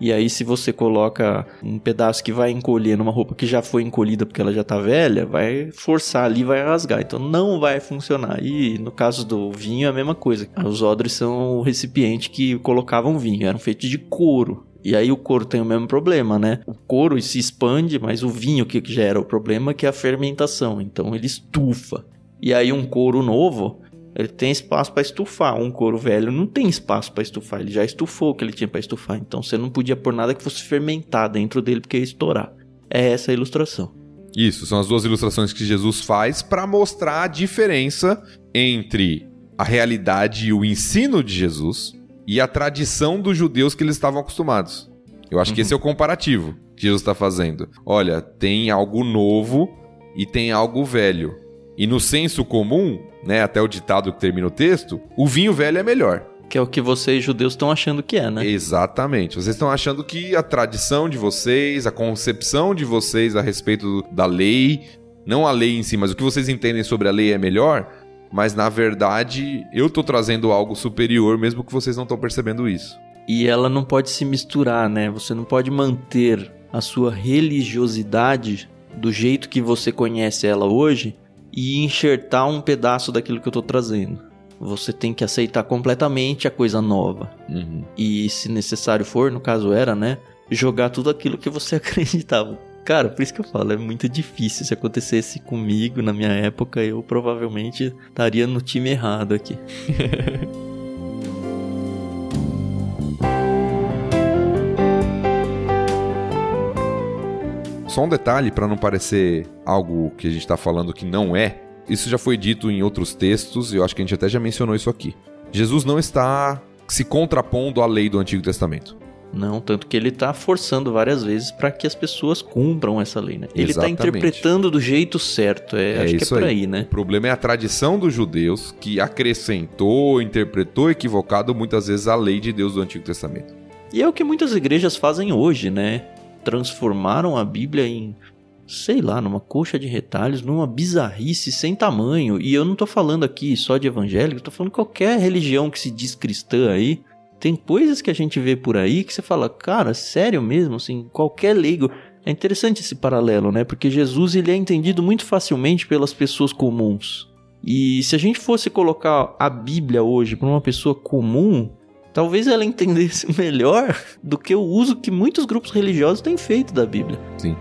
E aí, se você coloca um pedaço que vai encolher numa roupa que já foi encolhida porque ela já tá velha, vai forçar ali, vai rasgar. Então não vai funcionar. E no caso do vinho é a mesma coisa. Os odres são o recipiente que colocavam vinho, eram feitos de couro. E aí o couro tem o mesmo problema, né? O couro se expande, mas o vinho que gera o problema que é a fermentação. Então ele estufa. E aí um couro novo, ele tem espaço para estufar. Um couro velho não tem espaço para estufar. Ele já estufou o que ele tinha para estufar. Então você não podia pôr nada que fosse fermentar dentro dele porque ia estourar. É essa a ilustração. Isso, são as duas ilustrações que Jesus faz para mostrar a diferença entre a realidade e o ensino de Jesus e a tradição dos judeus que eles estavam acostumados. Eu acho que esse é o comparativo que Jesus está fazendo. Olha, tem algo novo e tem algo velho. E no senso comum, né, até o ditado que termina o texto, o vinho velho é melhor. Que é o que vocês judeus estão achando que é, né? Exatamente. Vocês estão achando que a tradição de vocês, a concepção de vocês a respeito da lei, não a lei em si, mas o que vocês entendem sobre a lei é melhor, mas na verdade eu tô trazendo algo superior, mesmo que vocês não estão percebendo isso. E ela não pode se misturar, né? Você não pode manter a sua religiosidade do jeito que você conhece ela hoje e enxertar um pedaço daquilo que eu tô trazendo. Você tem que aceitar completamente a coisa nova. Uhum. E se necessário for, no caso era, né? Jogar tudo aquilo que você [LAUGHS] acreditava. Cara, por isso que eu falo, é muito difícil. Se acontecesse comigo na minha época, eu provavelmente estaria no time errado aqui. [LAUGHS] Só um detalhe para não parecer algo que a gente está falando que não é. Isso já foi dito em outros textos e eu acho que a gente até já mencionou isso aqui. Jesus não está se contrapondo à lei do Antigo Testamento. Não, tanto que ele tá forçando várias vezes para que as pessoas cumpram essa lei, né? Ele tá Exatamente. interpretando do jeito certo, é, É acho que é por aí. aí, né? O problema é a tradição dos judeus que acrescentou, interpretou equivocado muitas vezes a lei de Deus do Antigo Testamento. E é o que muitas igrejas fazem hoje, né? Transformaram a Bíblia em, sei lá, numa coxa de retalhos, numa bizarrice sem tamanho. E eu não tô falando aqui só de evangélico, tô falando qualquer religião que se diz cristã aí. Tem coisas que a gente vê por aí que você fala, cara, sério mesmo, assim, qualquer leigo. É interessante esse paralelo, né? Porque Jesus ele é entendido muito facilmente pelas pessoas comuns. E se a gente fosse colocar a Bíblia hoje para uma pessoa comum, talvez ela entendesse [LAUGHS] melhor do que o uso que muitos grupos religiosos têm feito da Bíblia. Sim.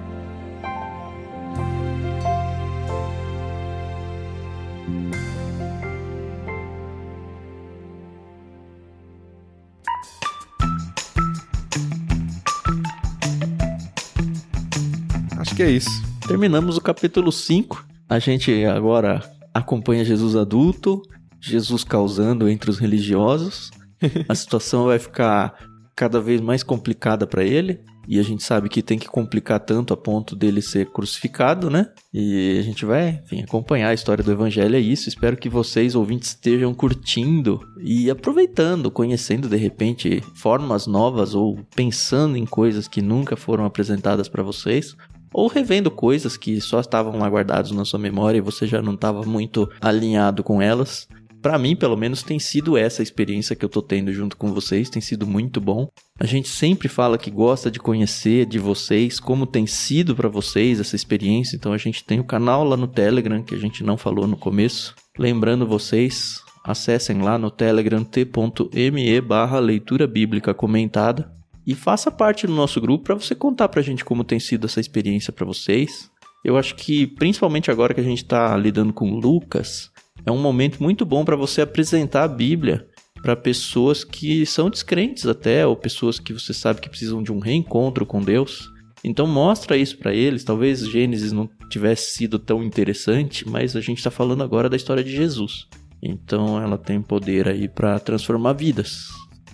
Acho que é isso. Terminamos o capítulo 5. A gente agora acompanha Jesus adulto, Jesus causando entre os religiosos. [LAUGHS] A situação vai ficar cada vez mais complicada para ele. E a gente sabe que tem que complicar tanto a ponto dele ser crucificado, né? E a gente vai, enfim, acompanhar a história do evangelho é isso. Espero que vocês, ouvintes, estejam curtindo e aproveitando, conhecendo de repente formas novas ou pensando em coisas que nunca foram apresentadas para vocês ou revendo coisas que só estavam lá guardadas na sua memória e você já não estava muito alinhado com elas. Pra mim, pelo menos, tem sido essa a experiência que eu tô tendo junto com vocês, tem sido muito bom. A gente sempre fala que gosta de conhecer de vocês, como tem sido pra vocês essa experiência, então a gente tem o canal lá no Telegram que a gente não falou no começo. Lembrando vocês, acessem lá no Telegram t.me barra leitura bíblica comentada e faça parte do nosso grupo para você contar pra gente como tem sido essa experiência pra vocês. Eu acho que principalmente agora que a gente tá lidando com Lucas, é um momento muito bom para você apresentar a Bíblia para pessoas que são descrentes até ou pessoas que você sabe que precisam de um reencontro com Deus. Então mostra isso para eles. Talvez Gênesis não tivesse sido tão interessante, mas a gente está falando agora da história de Jesus. Então ela tem poder aí para transformar vidas.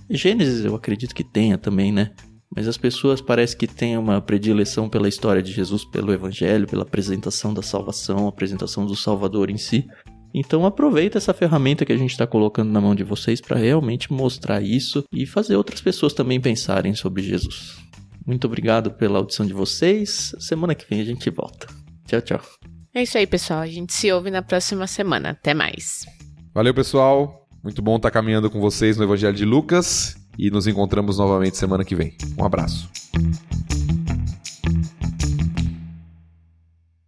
Gênesis eu acredito que tenha também, né? mas as pessoas parece que têm uma predileção pela história de Jesus, pelo evangelho, pela apresentação da salvação, a apresentação do Salvador em si. Então aproveita essa ferramenta que a gente está colocando na mão de vocês para realmente mostrar isso e fazer outras pessoas também pensarem sobre Jesus. Muito obrigado pela audição de vocês. Semana que vem a gente volta. Tchau, tchau. É isso aí, pessoal. A gente se ouve na próxima semana. Até mais. Valeu, pessoal. Muito bom estar caminhando com vocês no Evangelho de Lucas e nos encontramos novamente semana que vem. Um abraço.